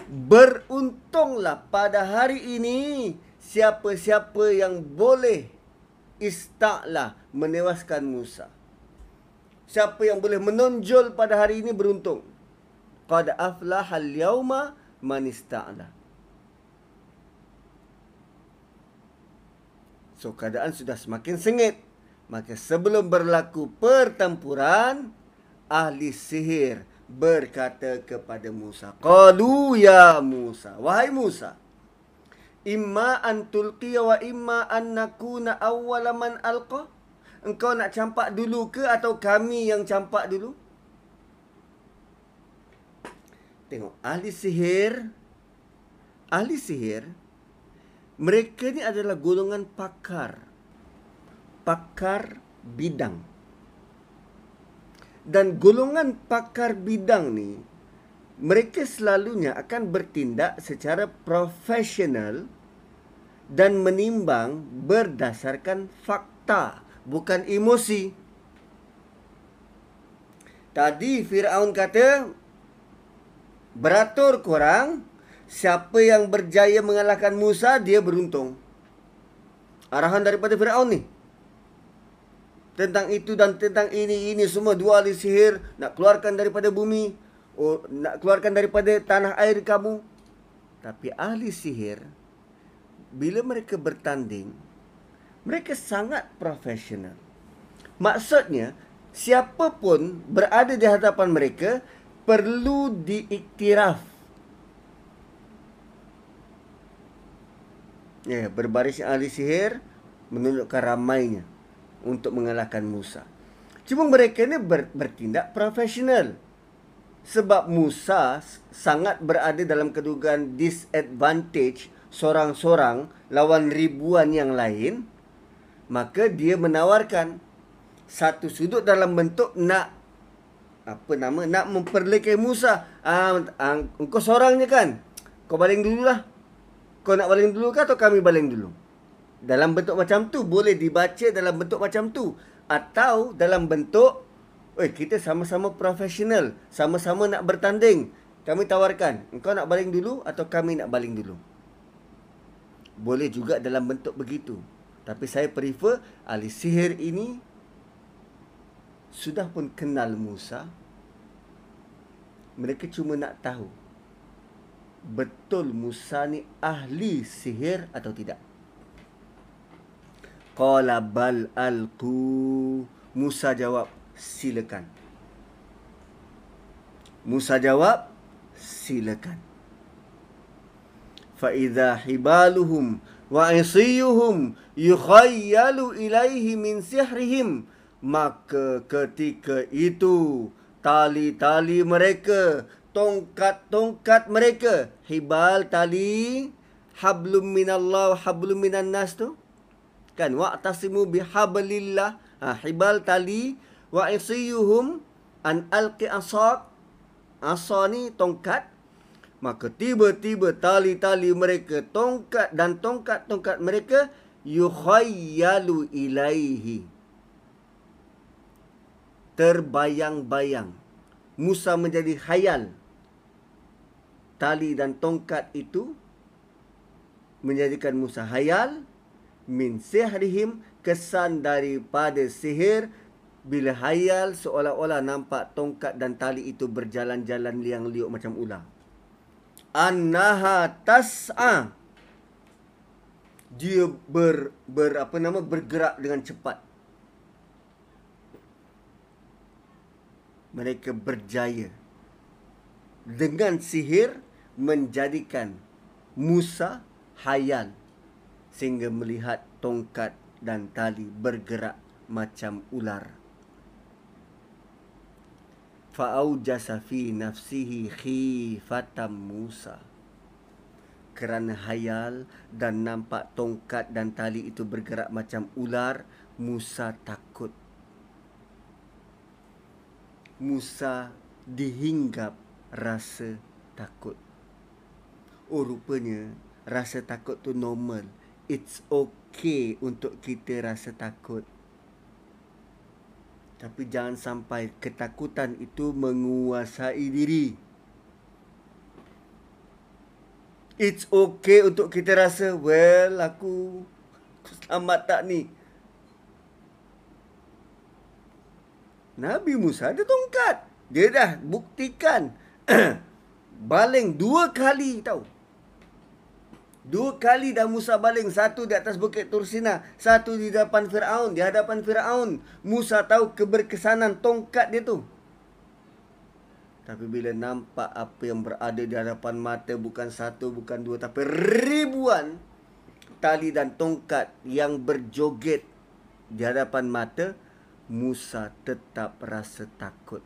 Beruntunglah pada hari ini siapa-siapa yang boleh istaklah menewaskan Musa. Siapa yang boleh menonjol pada hari ini beruntung. Qad aflahal yauma man ista'la So keadaan sudah semakin sengit. Maka sebelum berlaku pertempuran, ahli sihir berkata kepada Musa, "Qalu ya Musa, wahai Musa, imma an tulqiya wa imma an nakuna awwala man alqa?" Engkau nak campak dulu ke atau kami yang campak dulu? Tengok, ahli sihir ahli sihir mereka ni adalah golongan pakar. Pakar bidang. Dan golongan pakar bidang ni, mereka selalunya akan bertindak secara profesional dan menimbang berdasarkan fakta, bukan emosi. Tadi Fir'aun kata, beratur korang, siapa yang berjaya mengalahkan Musa dia beruntung. Arahan daripada Firaun ni. Tentang itu dan tentang ini ini semua dua ahli sihir nak keluarkan daripada bumi, oh, nak keluarkan daripada tanah air kamu. Tapi ahli sihir bila mereka bertanding mereka sangat profesional. Maksudnya siapa pun berada di hadapan mereka perlu diiktiraf ya, berbaris ahli sihir menunjukkan ramainya untuk mengalahkan Musa. Cuma mereka ni ber, bertindak profesional. Sebab Musa sangat berada dalam kedudukan disadvantage seorang-seorang lawan ribuan yang lain, maka dia menawarkan satu sudut dalam bentuk nak apa nama nak memperlekai Musa. Ah, ah engkau seorangnya kan? Kau baling dululah kau nak baling dulu ke atau kami baling dulu? Dalam bentuk macam tu boleh dibaca dalam bentuk macam tu atau dalam bentuk Oi, kita sama-sama profesional, sama-sama nak bertanding. Kami tawarkan, engkau nak baling dulu atau kami nak baling dulu? Boleh juga dalam bentuk begitu. Tapi saya prefer ahli sihir ini sudah pun kenal Musa. Mereka cuma nak tahu betul Musa ni ahli sihir atau tidak? Qala bal alqu. Musa jawab, silakan. Musa jawab, silakan. Fa idza hibaluhum wa isiyuhum yukhayyalu ilaihi min sihrihim maka ketika itu tali-tali mereka tongkat-tongkat mereka. Hibal tali hablum minallah hablum minan nas tu. Kan? Wa tasimu bihablillah. Ha, hibal tali wa isiyuhum an alqi asaq. Asa ni tongkat. Maka tiba-tiba tali-tali mereka tongkat dan tongkat-tongkat mereka yukhayyalu ilaihi. Terbayang-bayang. Musa menjadi khayal tali dan tongkat itu menjadikan Musa hayal min sihrihim kesan daripada sihir bila hayal seolah-olah nampak tongkat dan tali itu berjalan-jalan liang liuk macam ular. Annaha tas'a dia ber, ber apa nama bergerak dengan cepat. Mereka berjaya dengan sihir menjadikan Musa hayal sehingga melihat tongkat dan tali bergerak macam ular. Fa'aujasa fi nafsihi khifatam Musa. Kerana hayal dan nampak tongkat dan tali itu bergerak macam ular, Musa takut. Musa dihinggap rasa takut. Oh rupanya rasa takut tu normal. It's okay untuk kita rasa takut. Tapi jangan sampai ketakutan itu menguasai diri. It's okay untuk kita rasa, well, aku, aku selamat tak ni? Nabi Musa ada tongkat. Dia dah buktikan. (clears throat) baling dua kali tahu. Dua kali dah Musa baling. Satu di atas bukit Tursina. Satu di hadapan Fir'aun. Di hadapan Fir'aun. Musa tahu keberkesanan tongkat dia tu. Tapi bila nampak apa yang berada di hadapan mata bukan satu, bukan dua, tapi ribuan tali dan tongkat yang berjoget di hadapan mata, Musa tetap rasa takut.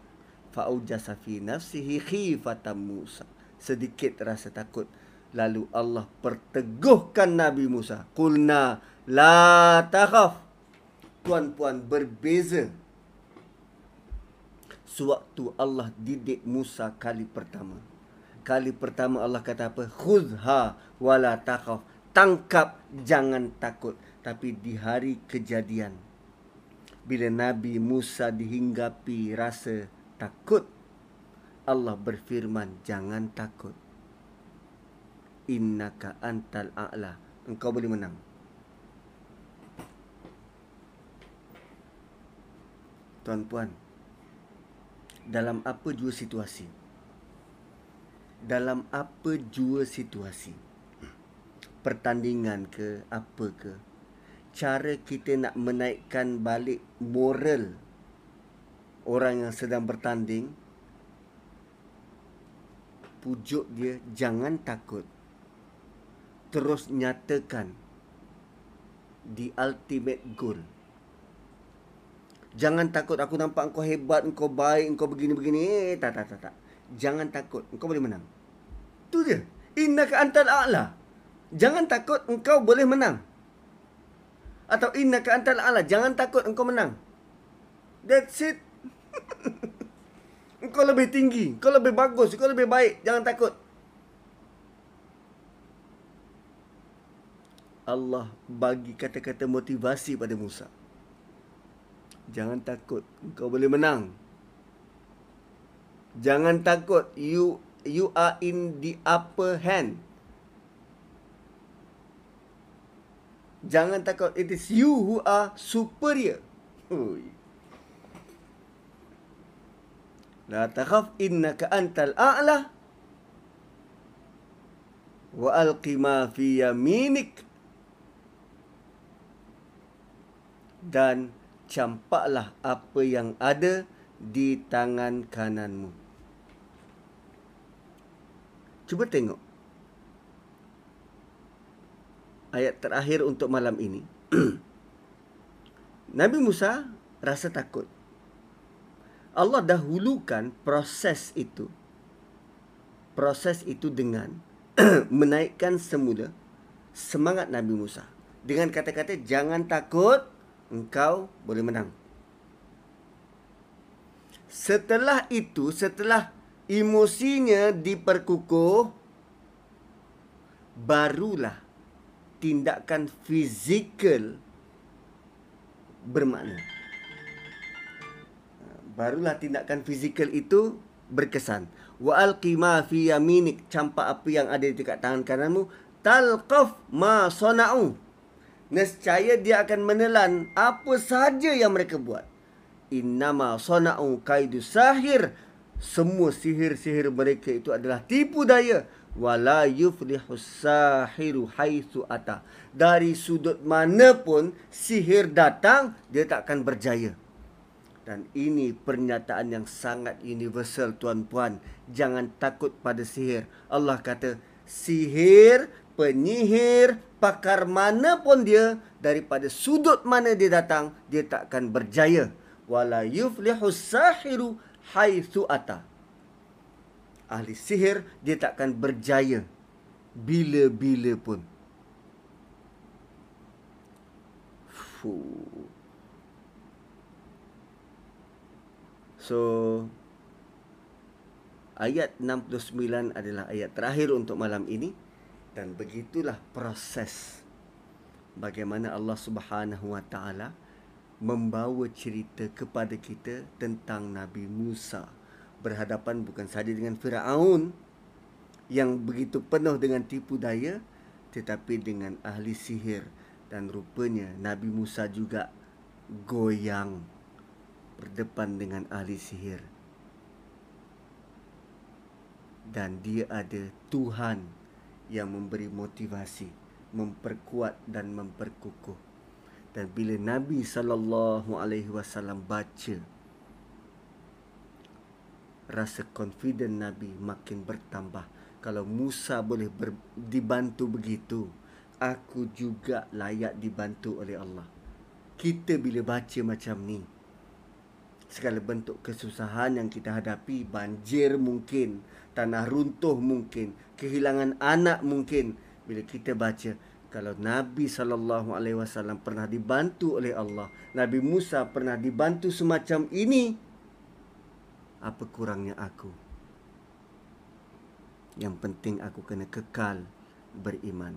Fa'ujasa fi nafsihi khifatan Musa. Sedikit rasa takut. Lalu Allah perteguhkan Nabi Musa. Kulna la takhaf. Tuan-puan berbeza sewaktu Allah didik Musa kali pertama. Kali pertama Allah kata apa? Khudha wala takhaf. Tangkap jangan takut. Tapi di hari kejadian bila Nabi Musa dihinggapi rasa takut Allah berfirman jangan takut. Innaka antal a'la. Engkau boleh menang. Tuan-puan, dalam apa jua situasi dalam apa jua situasi pertandingan ke apa ke cara kita nak menaikkan balik moral orang yang sedang bertanding pujuk dia jangan takut terus nyatakan the ultimate goal Jangan takut aku nampak engkau hebat, engkau baik, engkau begini-begini. Eh, tak, tak, tak, tak. Jangan takut, engkau boleh menang. Tu dia. Inna ka antal a'la. Jangan takut, engkau boleh menang. Atau inna ka antal a'la. Jangan takut, engkau menang. That's it. (laughs) engkau lebih tinggi, engkau lebih bagus, engkau lebih baik. Jangan takut. Allah bagi kata-kata motivasi pada Musa. Jangan takut, kau boleh menang. Jangan takut, you you are in the upper hand. Jangan takut, it is you who are superior. La takhaf innaka antal a'la wa alqi ma fi yaminik dan campaklah apa yang ada di tangan kananmu. Cuba tengok. Ayat terakhir untuk malam ini. (clears throat) Nabi Musa rasa takut. Allah dahulukan proses itu. Proses itu dengan (clears throat) menaikkan semula semangat Nabi Musa. Dengan kata-kata jangan takut, engkau boleh menang. Setelah itu, setelah emosinya diperkukuh, barulah tindakan fizikal bermakna. Barulah tindakan fizikal itu berkesan. Wa alqi ma fi yaminik campak apa yang ada di dekat tangan kananmu talqaf ma sana'u nescaya dia akan menelan apa sahaja yang mereka buat. Innama sana'u kaidu sahir. Semua sihir-sihir mereka itu adalah tipu daya. Wala yuflihu sahiru haithu ata. Dari sudut mana pun sihir datang, dia tak akan berjaya. Dan ini pernyataan yang sangat universal tuan-puan. Jangan takut pada sihir. Allah kata, sihir, penyihir, pakar mana pun dia daripada sudut mana dia datang dia tak akan berjaya. Wala yuflihu sahiru haitsu ata. Ahli sihir dia tak akan berjaya. Bila-bila pun. So ayat 69 adalah ayat terakhir untuk malam ini dan begitulah proses bagaimana Allah Subhanahu Wa Taala membawa cerita kepada kita tentang Nabi Musa. Berhadapan bukan saja dengan Firaun yang begitu penuh dengan tipu daya tetapi dengan ahli sihir. Dan rupanya Nabi Musa juga goyang berdepan dengan ahli sihir. Dan dia ada Tuhan yang memberi motivasi memperkuat dan memperkukuh. Dan bila Nabi sallallahu alaihi wasallam baca rasa confident Nabi makin bertambah. Kalau Musa boleh ber, dibantu begitu aku juga layak dibantu oleh Allah. Kita bila baca macam ni segala bentuk kesusahan yang kita hadapi banjir mungkin tanah runtuh mungkin kehilangan anak mungkin bila kita baca kalau Nabi sallallahu alaihi wasallam pernah dibantu oleh Allah, Nabi Musa pernah dibantu semacam ini, apa kurangnya aku? Yang penting aku kena kekal beriman.